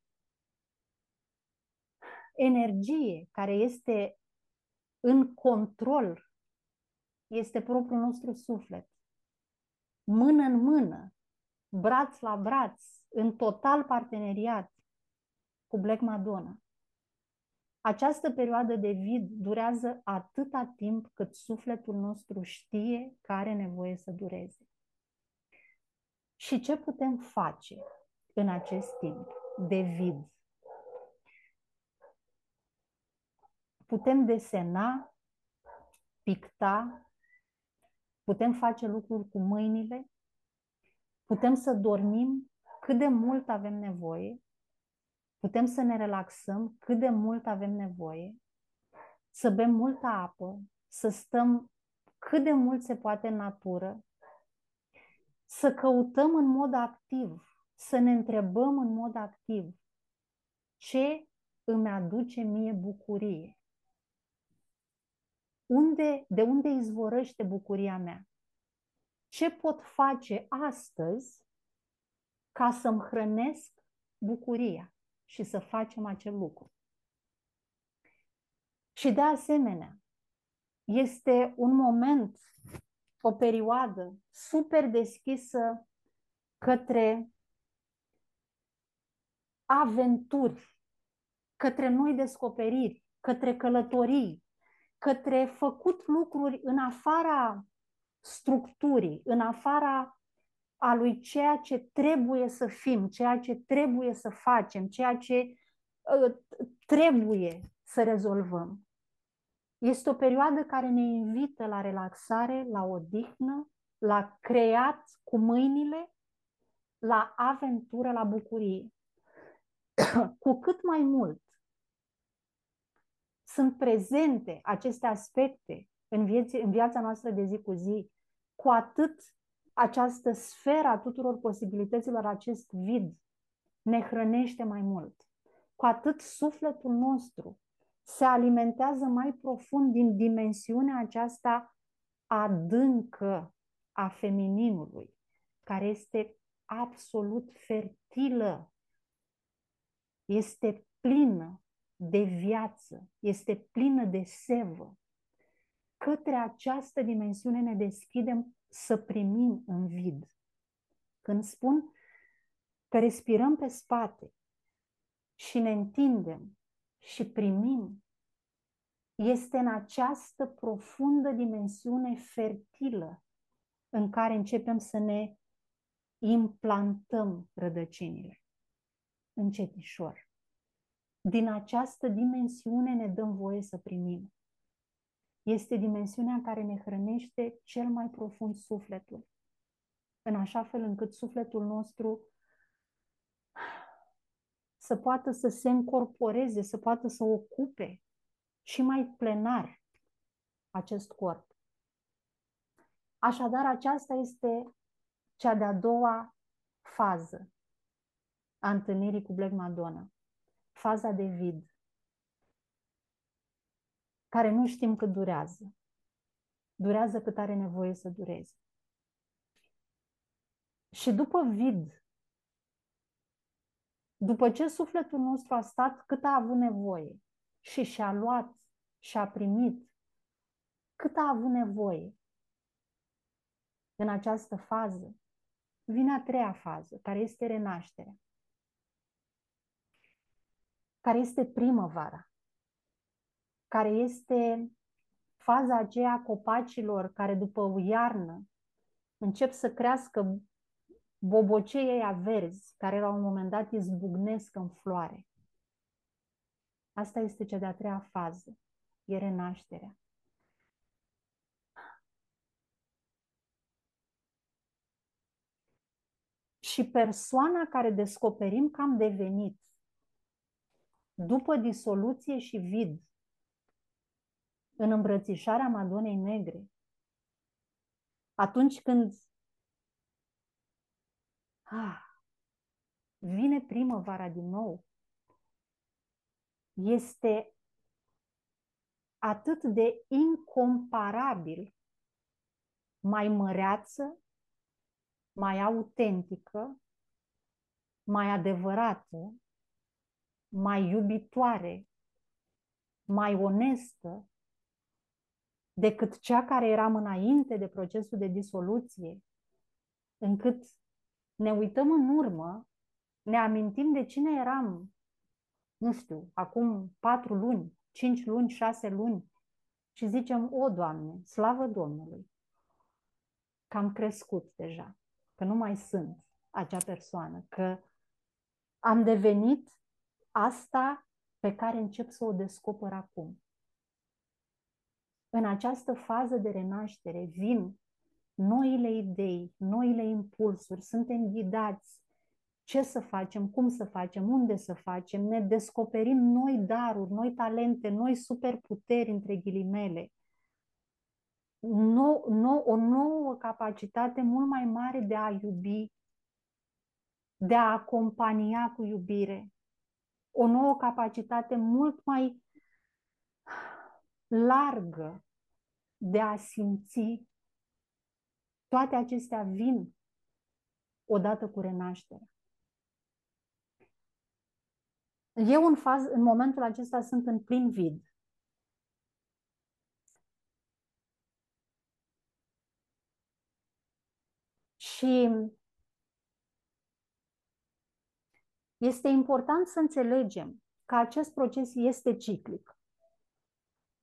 energie care este în control este propriul nostru suflet. Mână în mână braț la braț, în total parteneriat cu Black Madonna. Această perioadă de vid durează atâta timp cât sufletul nostru știe că are nevoie să dureze. Și ce putem face în acest timp de vid? Putem desena, picta, putem face lucruri cu mâinile, putem să dormim cât de mult avem nevoie, putem să ne relaxăm cât de mult avem nevoie, să bem multă apă, să stăm cât de mult se poate în natură, să căutăm în mod activ, să ne întrebăm în mod activ ce îmi aduce mie bucurie. Unde, de unde izvorăște bucuria mea? Ce pot face astăzi ca să-mi hrănesc bucuria și să facem acel lucru? Și de asemenea, este un moment, o perioadă super deschisă către aventuri, către noi descoperiri, către călătorii, către făcut lucruri în afara structurii, în afara a lui ceea ce trebuie să fim, ceea ce trebuie să facem, ceea ce uh, trebuie să rezolvăm. Este o perioadă care ne invită la relaxare, la odihnă, la creat cu mâinile, la aventură, la bucurie. cu cât mai mult sunt prezente aceste aspecte în, vieți, în viața noastră de zi cu zi, cu atât această sferă a tuturor posibilităților, acest vid, ne hrănește mai mult. Cu atât sufletul nostru se alimentează mai profund din dimensiunea aceasta adâncă a femininului, care este absolut fertilă, este plină de viață, este plină de sevă. Către această dimensiune ne deschidem să primim în vid. Când spun că respirăm pe spate și ne întindem și primim, este în această profundă dimensiune fertilă în care începem să ne implantăm rădăcinile încetișor din această dimensiune ne dăm voie să primim. Este dimensiunea care ne hrănește cel mai profund sufletul, în așa fel încât sufletul nostru să poată să se încorporeze, să poată să ocupe și mai plenar acest corp. Așadar, aceasta este cea de-a doua fază a întâlnirii cu Black Madonna faza de vid, care nu știm cât durează. Durează cât are nevoie să dureze. Și după vid, după ce sufletul nostru a stat cât a avut nevoie și și-a luat și a primit cât a avut nevoie în această fază, vine a treia fază, care este renașterea care este primăvara, care este faza aceea a copacilor care după iarnă încep să crească bobocei aia verzi, care la un moment dat izbucnesc în floare. Asta este cea de-a treia fază, e renașterea. Și persoana care descoperim că am devenit după disoluție și vid, în îmbrățișarea Madonei Negre, atunci când ah, vine primăvara din nou, este atât de incomparabil mai măreață, mai autentică, mai adevărată mai iubitoare, mai onestă decât cea care eram înainte de procesul de disoluție, încât ne uităm în urmă, ne amintim de cine eram, nu știu, acum patru luni, cinci luni, șase luni și zicem, o, Doamne, slavă Domnului, că am crescut deja, că nu mai sunt acea persoană, că am devenit asta pe care încep să o descoper acum. În această fază de renaștere vin noile idei, noile impulsuri, suntem ghidați ce să facem, cum să facem, unde să facem, ne descoperim noi daruri, noi talente, noi superputeri, între ghilimele. No, no, o nouă capacitate mult mai mare de a iubi, de a acompania cu iubire. O nouă capacitate mult mai largă de a simți. Toate acestea vin odată cu renașterea. Eu în, faz, în momentul acesta sunt în plin vid. Și este important să înțelegem că acest proces este ciclic.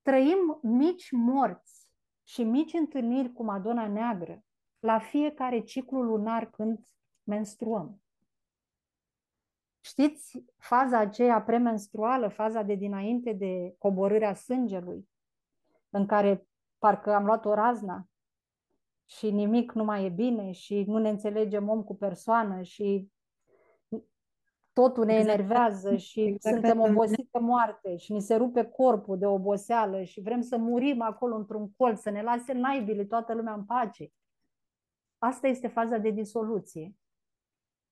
Trăim mici morți și mici întâlniri cu Madonna Neagră la fiecare ciclu lunar când menstruăm. Știți faza aceea premenstruală, faza de dinainte de coborârea sângelui, în care parcă am luat o razna și nimic nu mai e bine și nu ne înțelegem om cu persoană și totul ne exact. enervează și exact. suntem obosită moarte și ni se rupe corpul de oboseală și vrem să murim acolo într-un colț, să ne lase naibile toată lumea în pace. Asta este faza de disoluție.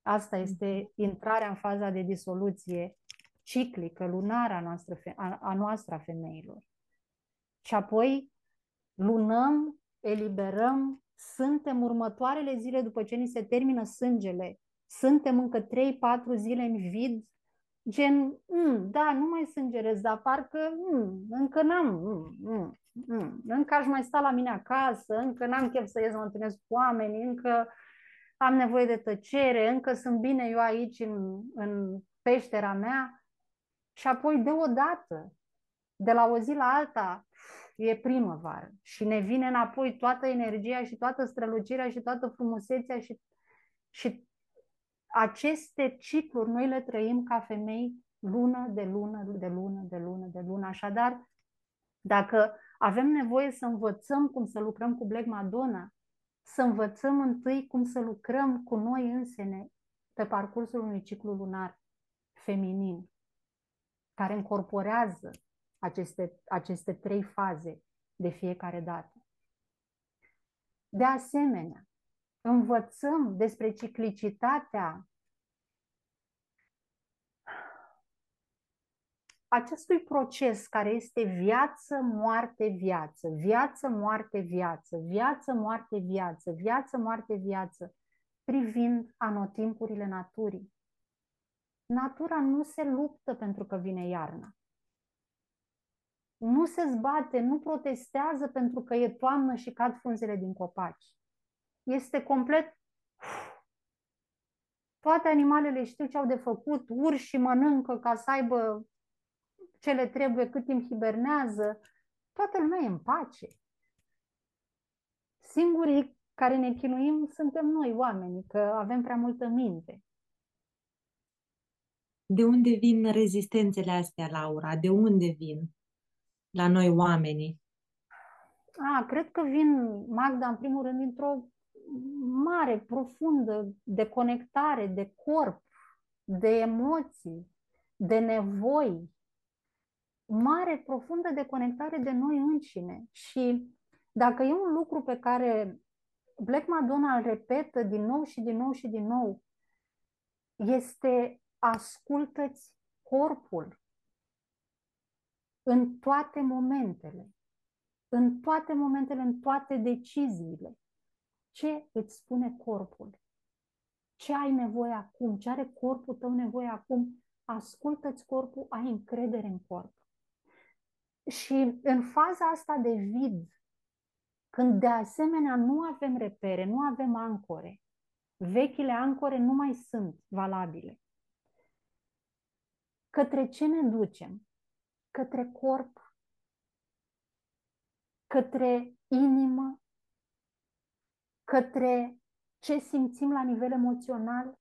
Asta este intrarea în faza de disoluție ciclică, lunară a noastră, a, a noastră a femeilor. Și apoi lunăm, eliberăm, suntem următoarele zile după ce ni se termină sângele, suntem încă 3-4 zile în vid, gen, mm, da, nu mai sângerez, dar parcă mm, încă n-am, mm, mm, mm, încă aș mai sta la mine acasă, încă n-am chef să ies să mă întâlnesc cu oameni, încă am nevoie de tăcere, încă sunt bine eu aici în, în peștera mea. Și apoi deodată, de la o zi la alta, e primăvară și ne vine înapoi toată energia și toată strălucirea și toată frumusețea și, și aceste cicluri noi le trăim ca femei lună de lună, de lună, de lună, de lună. Așadar, dacă avem nevoie să învățăm cum să lucrăm cu Black Madonna, să învățăm întâi cum să lucrăm cu noi însene pe parcursul unui ciclu lunar feminin, care încorporează aceste, aceste trei faze de fiecare dată. De asemenea, învățăm despre ciclicitatea acestui proces care este viață, moarte, viață, viață, moarte, viață, viață, moarte, viață, viață, moarte, viață, privind anotimpurile naturii. Natura nu se luptă pentru că vine iarna. Nu se zbate, nu protestează pentru că e toamnă și cad frunzele din copaci. Este complet toate animalele știu ce au de făcut, urși mănâncă ca să aibă ce le trebuie, cât timp hibernează, toată lumea e în pace. Singurii care ne chinuim suntem noi, oamenii, că avem prea multă minte. De unde vin rezistențele astea, Laura? De unde vin la noi oamenii? A, cred că vin, Magda, în primul rând, dintr-o mare, profundă deconectare de corp, de emoții, de nevoi, mare, profundă deconectare de noi înșine. Și dacă e un lucru pe care Black Madonna îl repetă din nou și din nou și din nou, este ascultă-ți corpul în toate momentele, în toate momentele, în toate deciziile. Ce îți spune corpul? Ce ai nevoie acum? Ce are corpul tău nevoie acum? Ascultă-ți corpul, ai încredere în corp. Și în faza asta de vid, când de asemenea nu avem repere, nu avem ancore, Vechile ancore nu mai sunt valabile. Către ce ne ducem? Către corp, către inimă, către ce simțim la nivel emoțional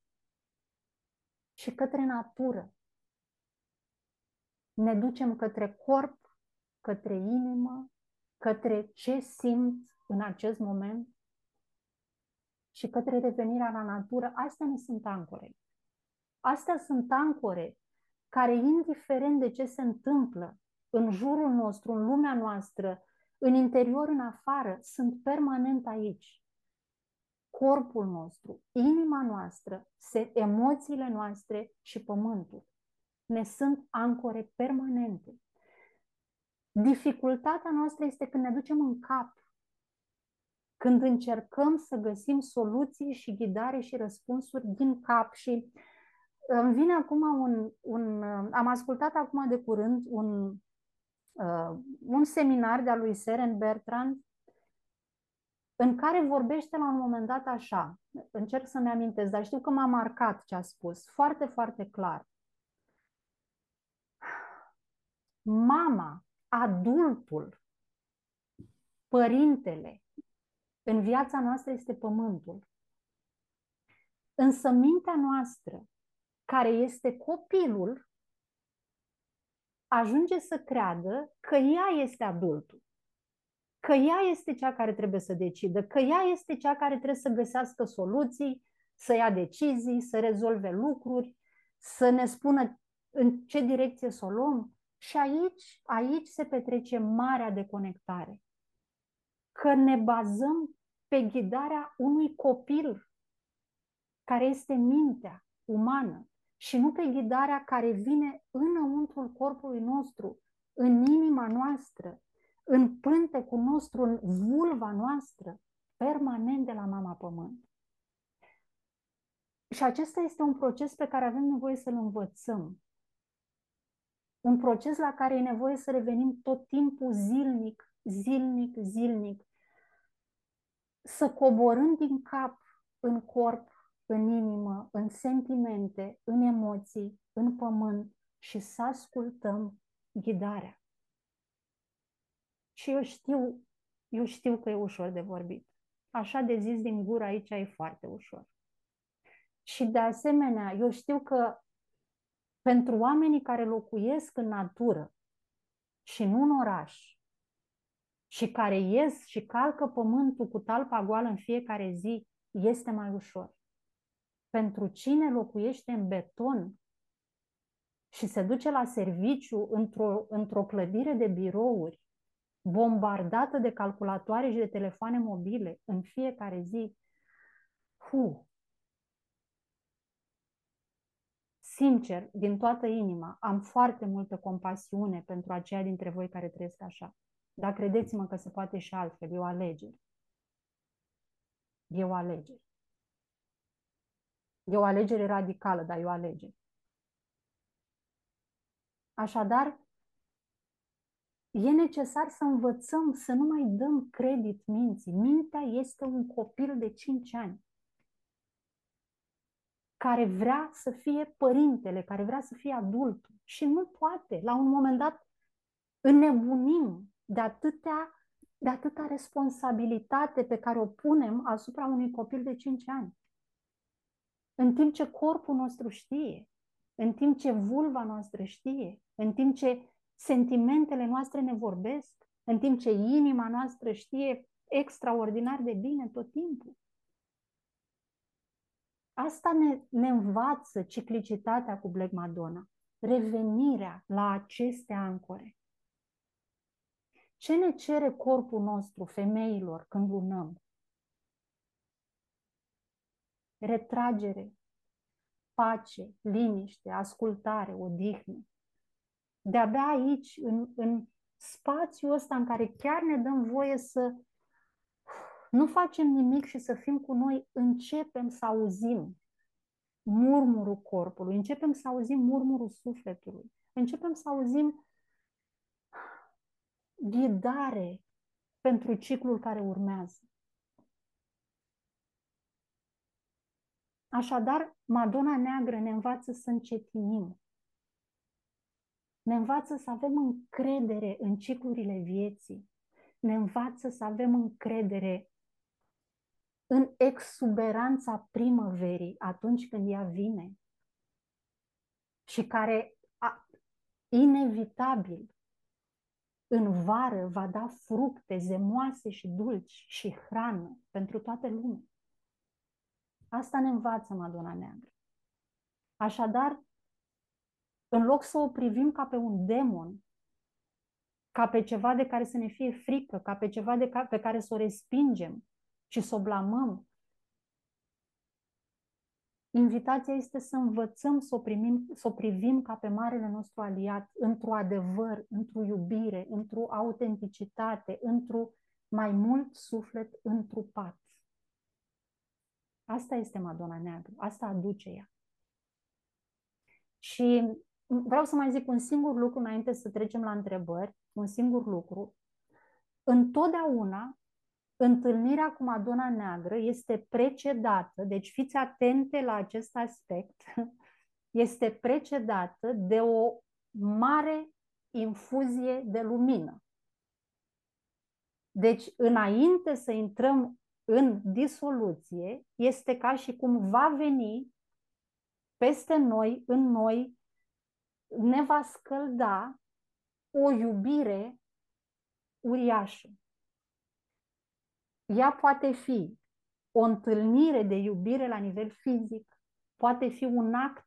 și către natură. Ne ducem către corp, către inimă, către ce simt în acest moment și către revenirea la natură. Astea ne sunt ancore. Astea sunt ancore care, indiferent de ce se întâmplă în jurul nostru, în lumea noastră, în interior, în afară, sunt permanent aici. Corpul nostru, inima noastră, emoțiile noastre și pământul ne sunt ancore permanente. Dificultatea noastră este când ne ducem în cap, când încercăm să găsim soluții și ghidare și răspunsuri din cap și îmi vine acum un, un am ascultat acum de curând un, uh, un seminar de-a lui Seren Bertrand în care vorbește la un moment dat așa, încerc să-mi amintesc, dar știu că m-a marcat ce a spus, foarte, foarte clar. Mama, adultul, părintele, în viața noastră este pământul. Însă mintea noastră care este copilul, ajunge să creadă că ea este adultul, că ea este cea care trebuie să decidă, că ea este cea care trebuie să găsească soluții, să ia decizii, să rezolve lucruri, să ne spună în ce direcție să o luăm. Și aici, aici se petrece marea deconectare. Că ne bazăm pe ghidarea unui copil care este mintea umană, și nu pe ghidarea care vine înăuntrul corpului nostru, în inima noastră, în pântecul nostru, în vulva noastră, permanent de la Mama Pământ. Și acesta este un proces pe care avem nevoie să-l învățăm. Un proces la care e nevoie să revenim tot timpul zilnic, zilnic, zilnic. Să coborâm din cap în corp în inimă, în sentimente, în emoții, în pământ și să ascultăm ghidarea. Și eu știu, eu știu că e ușor de vorbit. Așa de zis din gură aici e foarte ușor. Și de asemenea, eu știu că pentru oamenii care locuiesc în natură și nu în oraș, și care ies și calcă pământul cu talpa goală în fiecare zi, este mai ușor pentru cine locuiește în beton și se duce la serviciu într-o, într-o clădire de birouri bombardată de calculatoare și de telefoane mobile în fiecare zi, hu, sincer, din toată inima, am foarte multă compasiune pentru aceia dintre voi care trăiesc așa. Dar credeți-mă că se poate și altfel, e o alegere. E o alegere. E o alegere radicală, dar e o alegere. Așadar, e necesar să învățăm să nu mai dăm credit minții. Mintea este un copil de 5 ani care vrea să fie părintele, care vrea să fie adultul și nu poate. La un moment dat înnebunim de atâtea, de atâta responsabilitate pe care o punem asupra unui copil de 5 ani în timp ce corpul nostru știe, în timp ce vulva noastră știe, în timp ce sentimentele noastre ne vorbesc, în timp ce inima noastră știe extraordinar de bine tot timpul. Asta ne, ne învață ciclicitatea cu Black Madonna, revenirea la aceste ancore. Ce ne cere corpul nostru, femeilor, când lunăm? retragere, pace, liniște, ascultare, odihnă. De-abia aici, în, în spațiul ăsta în care chiar ne dăm voie să nu facem nimic și să fim cu noi, începem să auzim murmurul corpului, începem să auzim murmurul sufletului, începem să auzim ghidare pentru ciclul care urmează. Așadar, Madonna Neagră ne învață să încetinim. Ne învață să avem încredere în ciclurile vieții. Ne învață să avem încredere în exuberanța primăverii atunci când ea vine și care a, inevitabil în vară va da fructe zemoase și dulci și hrană pentru toată lumea. Asta ne învață Madonna Neagră. Așadar, în loc să o privim ca pe un demon, ca pe ceva de care să ne fie frică, ca pe ceva de ca, pe care să o respingem și să o blamăm, invitația este să învățăm să o, primim, să o privim ca pe marele nostru aliat, într-o adevăr, într-o iubire, într-o autenticitate, într-o mai mult suflet întrupat. Asta este Madonna Neagră, asta aduce ea. Și vreau să mai zic un singur lucru înainte să trecem la întrebări, un singur lucru. Întotdeauna întâlnirea cu Madonna Neagră este precedată, deci fiți atente la acest aspect, este precedată de o mare infuzie de lumină. Deci, înainte să intrăm în disoluție, este ca și cum va veni peste noi, în noi, ne va scălda o iubire uriașă. Ea poate fi o întâlnire de iubire la nivel fizic, poate fi un act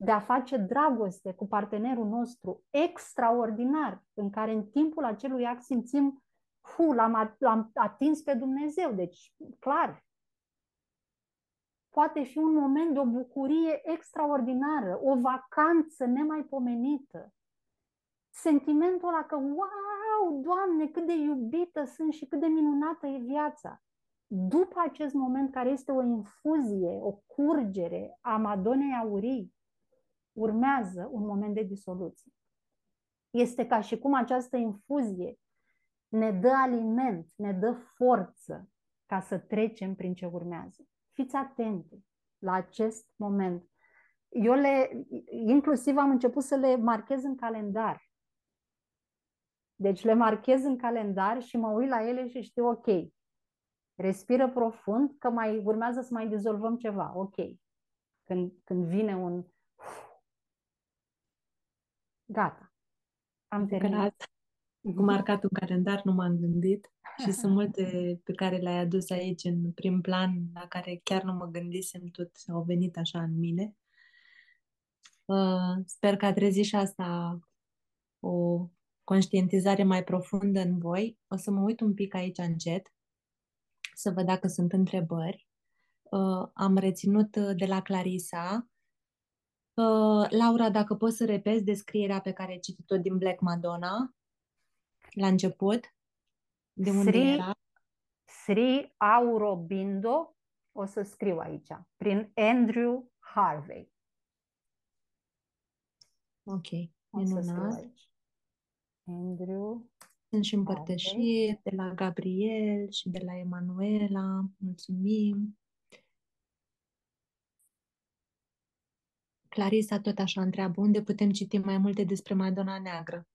de a face dragoste cu partenerul nostru extraordinar, în care în timpul acelui act simțim fu, l-am, l-am atins pe Dumnezeu, deci clar. Poate fi un moment de o bucurie extraordinară, o vacanță nemaipomenită. Sentimentul ăla că, wow, Doamne, cât de iubită sunt și cât de minunată e viața. După acest moment care este o infuzie, o curgere a Madonei Aurii, urmează un moment de disoluție. Este ca și cum această infuzie ne dă aliment, ne dă forță ca să trecem prin ce urmează. Fiți atente la acest moment. Eu le, inclusiv am început să le marchez în calendar. Deci le marchez în calendar și mă uit la ele și știu, ok, respiră profund, că mai urmează să mai dizolvăm ceva, ok. Când, când vine un... Gata. Am terminat cu marcat un calendar, nu m-am gândit și sunt multe pe care le-ai adus aici în prim plan, la care chiar nu mă gândisem, tot au venit așa în mine. Uh, sper că a trezit și asta o conștientizare mai profundă în voi. O să mă uit un pic aici încet, să văd dacă sunt întrebări. Uh, am reținut de la Clarisa Uh, Laura, dacă poți să repezi descrierea pe care ai citit-o din Black Madonna, la început? De unde Sri, era? Sri Aurobindo, o să scriu aici, prin Andrew Harvey. Ok, o minunat. Andrew Sunt și împărtășiri de la Gabriel și de la Emanuela. Mulțumim. Clarisa tot așa întreabă, unde putem citi mai multe despre Madonna Neagră?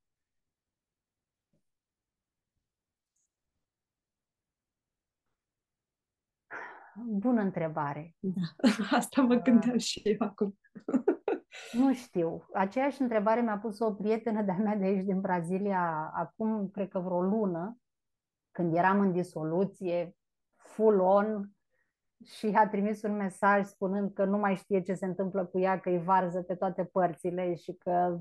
Bună întrebare. Da, asta mă gândeam și eu acum. Nu știu. Aceeași întrebare mi-a pus o prietenă de-a mea de aici din Brazilia acum, cred că vreo lună, când eram în disoluție, full on, și a trimis un mesaj spunând că nu mai știe ce se întâmplă cu ea, că îi varză pe toate părțile și că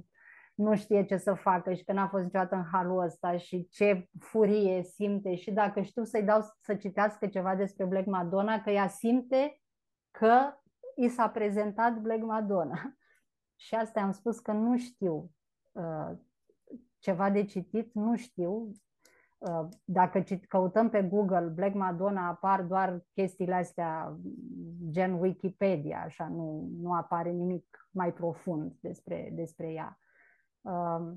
nu știe ce să facă și că n-a fost niciodată în halul ăsta și ce furie simte și dacă știu să-i dau să citească ceva despre Black Madonna, că ea simte că i s-a prezentat Black Madonna. Și asta am spus că nu știu uh, ceva de citit, nu știu. Uh, dacă căutăm pe Google Black Madonna, apar doar chestiile astea gen Wikipedia, așa, nu, nu apare nimic mai profund despre, despre ea. Uh,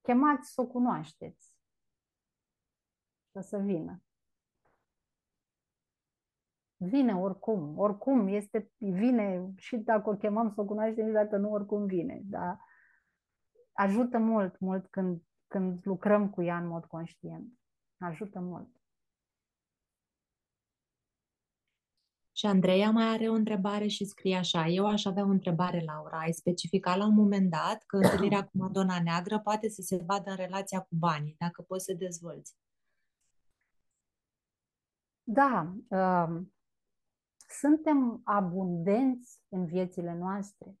chemați să o cunoașteți. Și o să vină. Vine oricum, oricum este, vine și dacă o chemăm să o cunoaștem, dacă nu, oricum vine. Dar ajută mult, mult când, când lucrăm cu ea în mod conștient. Ajută mult. Și Andreea mai are o întrebare și scrie așa. Eu aș avea o întrebare, Laura. Ai specificat la un moment dat că întâlnirea cu Madonna Neagră poate să se vadă în relația cu banii, dacă poți să dezvolți. Da, uh, suntem abundenți în viețile noastre.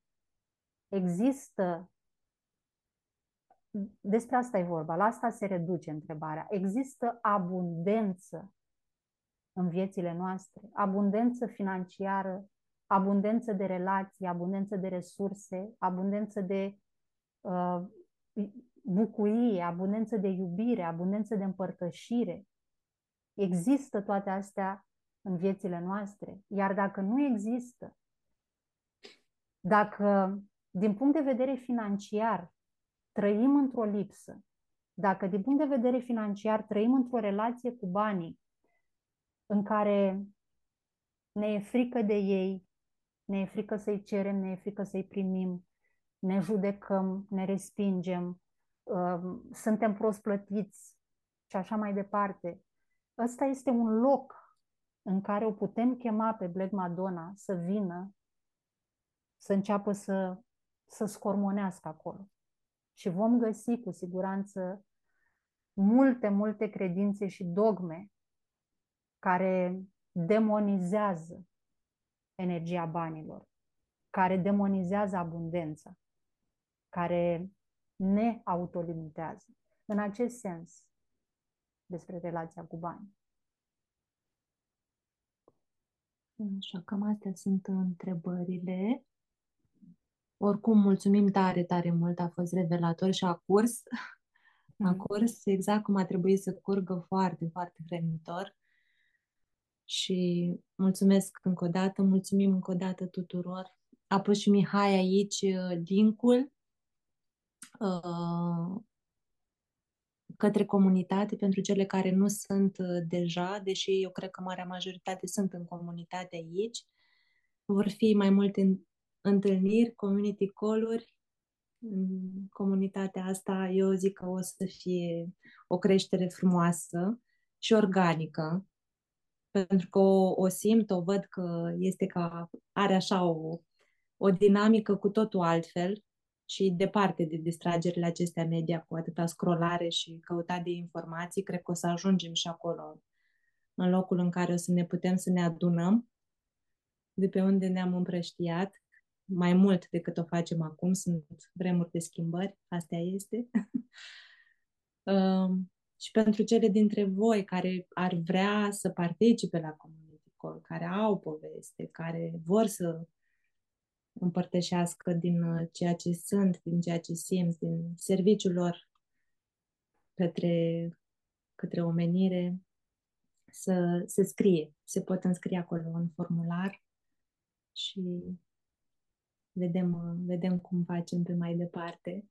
Există, despre asta e vorba, la asta se reduce întrebarea. Există abundență în viețile noastre, abundență financiară, abundență de relații, abundență de resurse, abundență de uh, bucurie, abundență de iubire, abundență de împărtășire. Există toate astea în viețile noastre. Iar dacă nu există, dacă din punct de vedere financiar trăim într-o lipsă, dacă din punct de vedere financiar trăim într-o relație cu banii în care ne e frică de ei, ne e frică să-i cerem, ne e frică să-i primim, ne judecăm, ne respingem, uh, suntem prost plătiți și așa mai departe. Ăsta este un loc în care o putem chema pe Black Madonna să vină, să înceapă să, să scormonească acolo. Și vom găsi cu siguranță multe, multe credințe și dogme care demonizează energia banilor, care demonizează abundența, care ne autolimitează. În acest sens, despre relația cu bani. Așa, cam astea sunt întrebările. Oricum, mulțumim tare, tare mult, a fost revelator și a curs. A mm. curs exact cum a trebuit să curgă foarte, foarte hrănitor. Și mulțumesc încă o dată, mulțumim încă o dată tuturor. A pus și Mihai aici uh, linkul uh, către comunitate pentru cele care nu sunt uh, deja, deși eu cred că marea majoritate sunt în comunitate aici. Vor fi mai multe întâlniri, community call-uri. În comunitatea asta eu zic că o să fie o creștere frumoasă și organică, pentru că o, o simt, o văd că este ca, are așa o, o dinamică cu totul altfel și departe de distragerile acestea media cu atâta scrollare și căutat de informații, cred că o să ajungem și acolo, în locul în care o să ne putem să ne adunăm de pe unde ne-am împrăștiat, mai mult decât o facem acum, sunt vremuri de schimbări, astea este. uh, și pentru cele dintre voi care ar vrea să participe la Community Call, care au poveste, care vor să împărtășească din uh, ceea ce sunt, din ceea ce simt, din serviciul lor către, către omenire, să se scrie. Se pot înscrie acolo în formular și vedem, uh, vedem cum facem pe mai departe.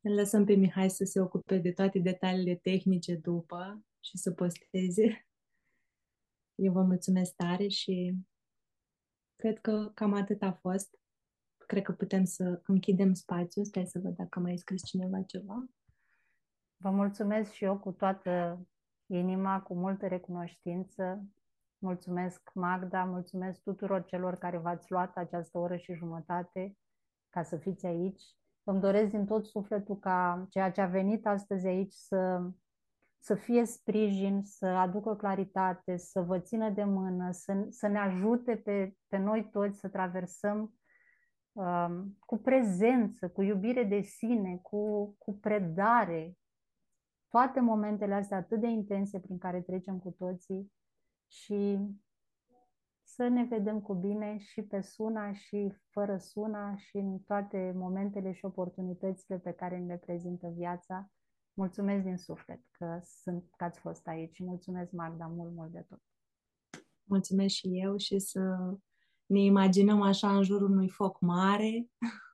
Îl lăsăm pe Mihai să se ocupe de toate detaliile tehnice după și să posteze. Eu vă mulțumesc tare și cred că cam atât a fost. Cred că putem să închidem spațiul. Stai să văd dacă mai scris cineva ceva. Vă mulțumesc și eu cu toată inima, cu multă recunoștință. Mulțumesc Magda, mulțumesc tuturor celor care v-ați luat această oră și jumătate ca să fiți aici. Îmi doresc din tot sufletul ca ceea ce a venit astăzi aici să, să fie sprijin, să aducă claritate, să vă țină de mână, să, să ne ajute pe, pe noi toți să traversăm um, cu prezență, cu iubire de sine, cu, cu predare, toate momentele astea atât de intense prin care trecem cu toții și să ne vedem cu bine și pe suna și fără suna și în toate momentele și oportunitățile pe care ne prezintă viața. Mulțumesc din suflet că, sunt, că ați fost aici și mulțumesc, Magda, mult, mult de tot. Mulțumesc și eu și să ne imaginăm așa în jurul unui foc mare,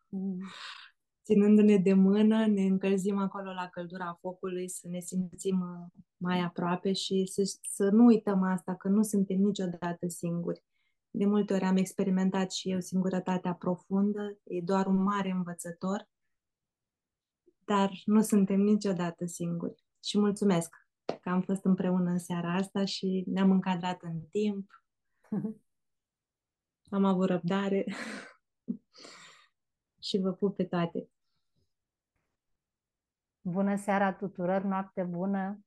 mm. ținându-ne de mână, ne încălzim acolo la căldura focului, să ne simțim uh, mai aproape și să, să nu uităm asta, că nu suntem niciodată singuri. De multe ori am experimentat și eu singurătatea profundă, e doar un mare învățător, dar nu suntem niciodată singuri. Și mulțumesc că am fost împreună în seara asta și ne-am încadrat în timp. Am avut răbdare și vă pup pe toate. Bună seara tuturor, noapte bună!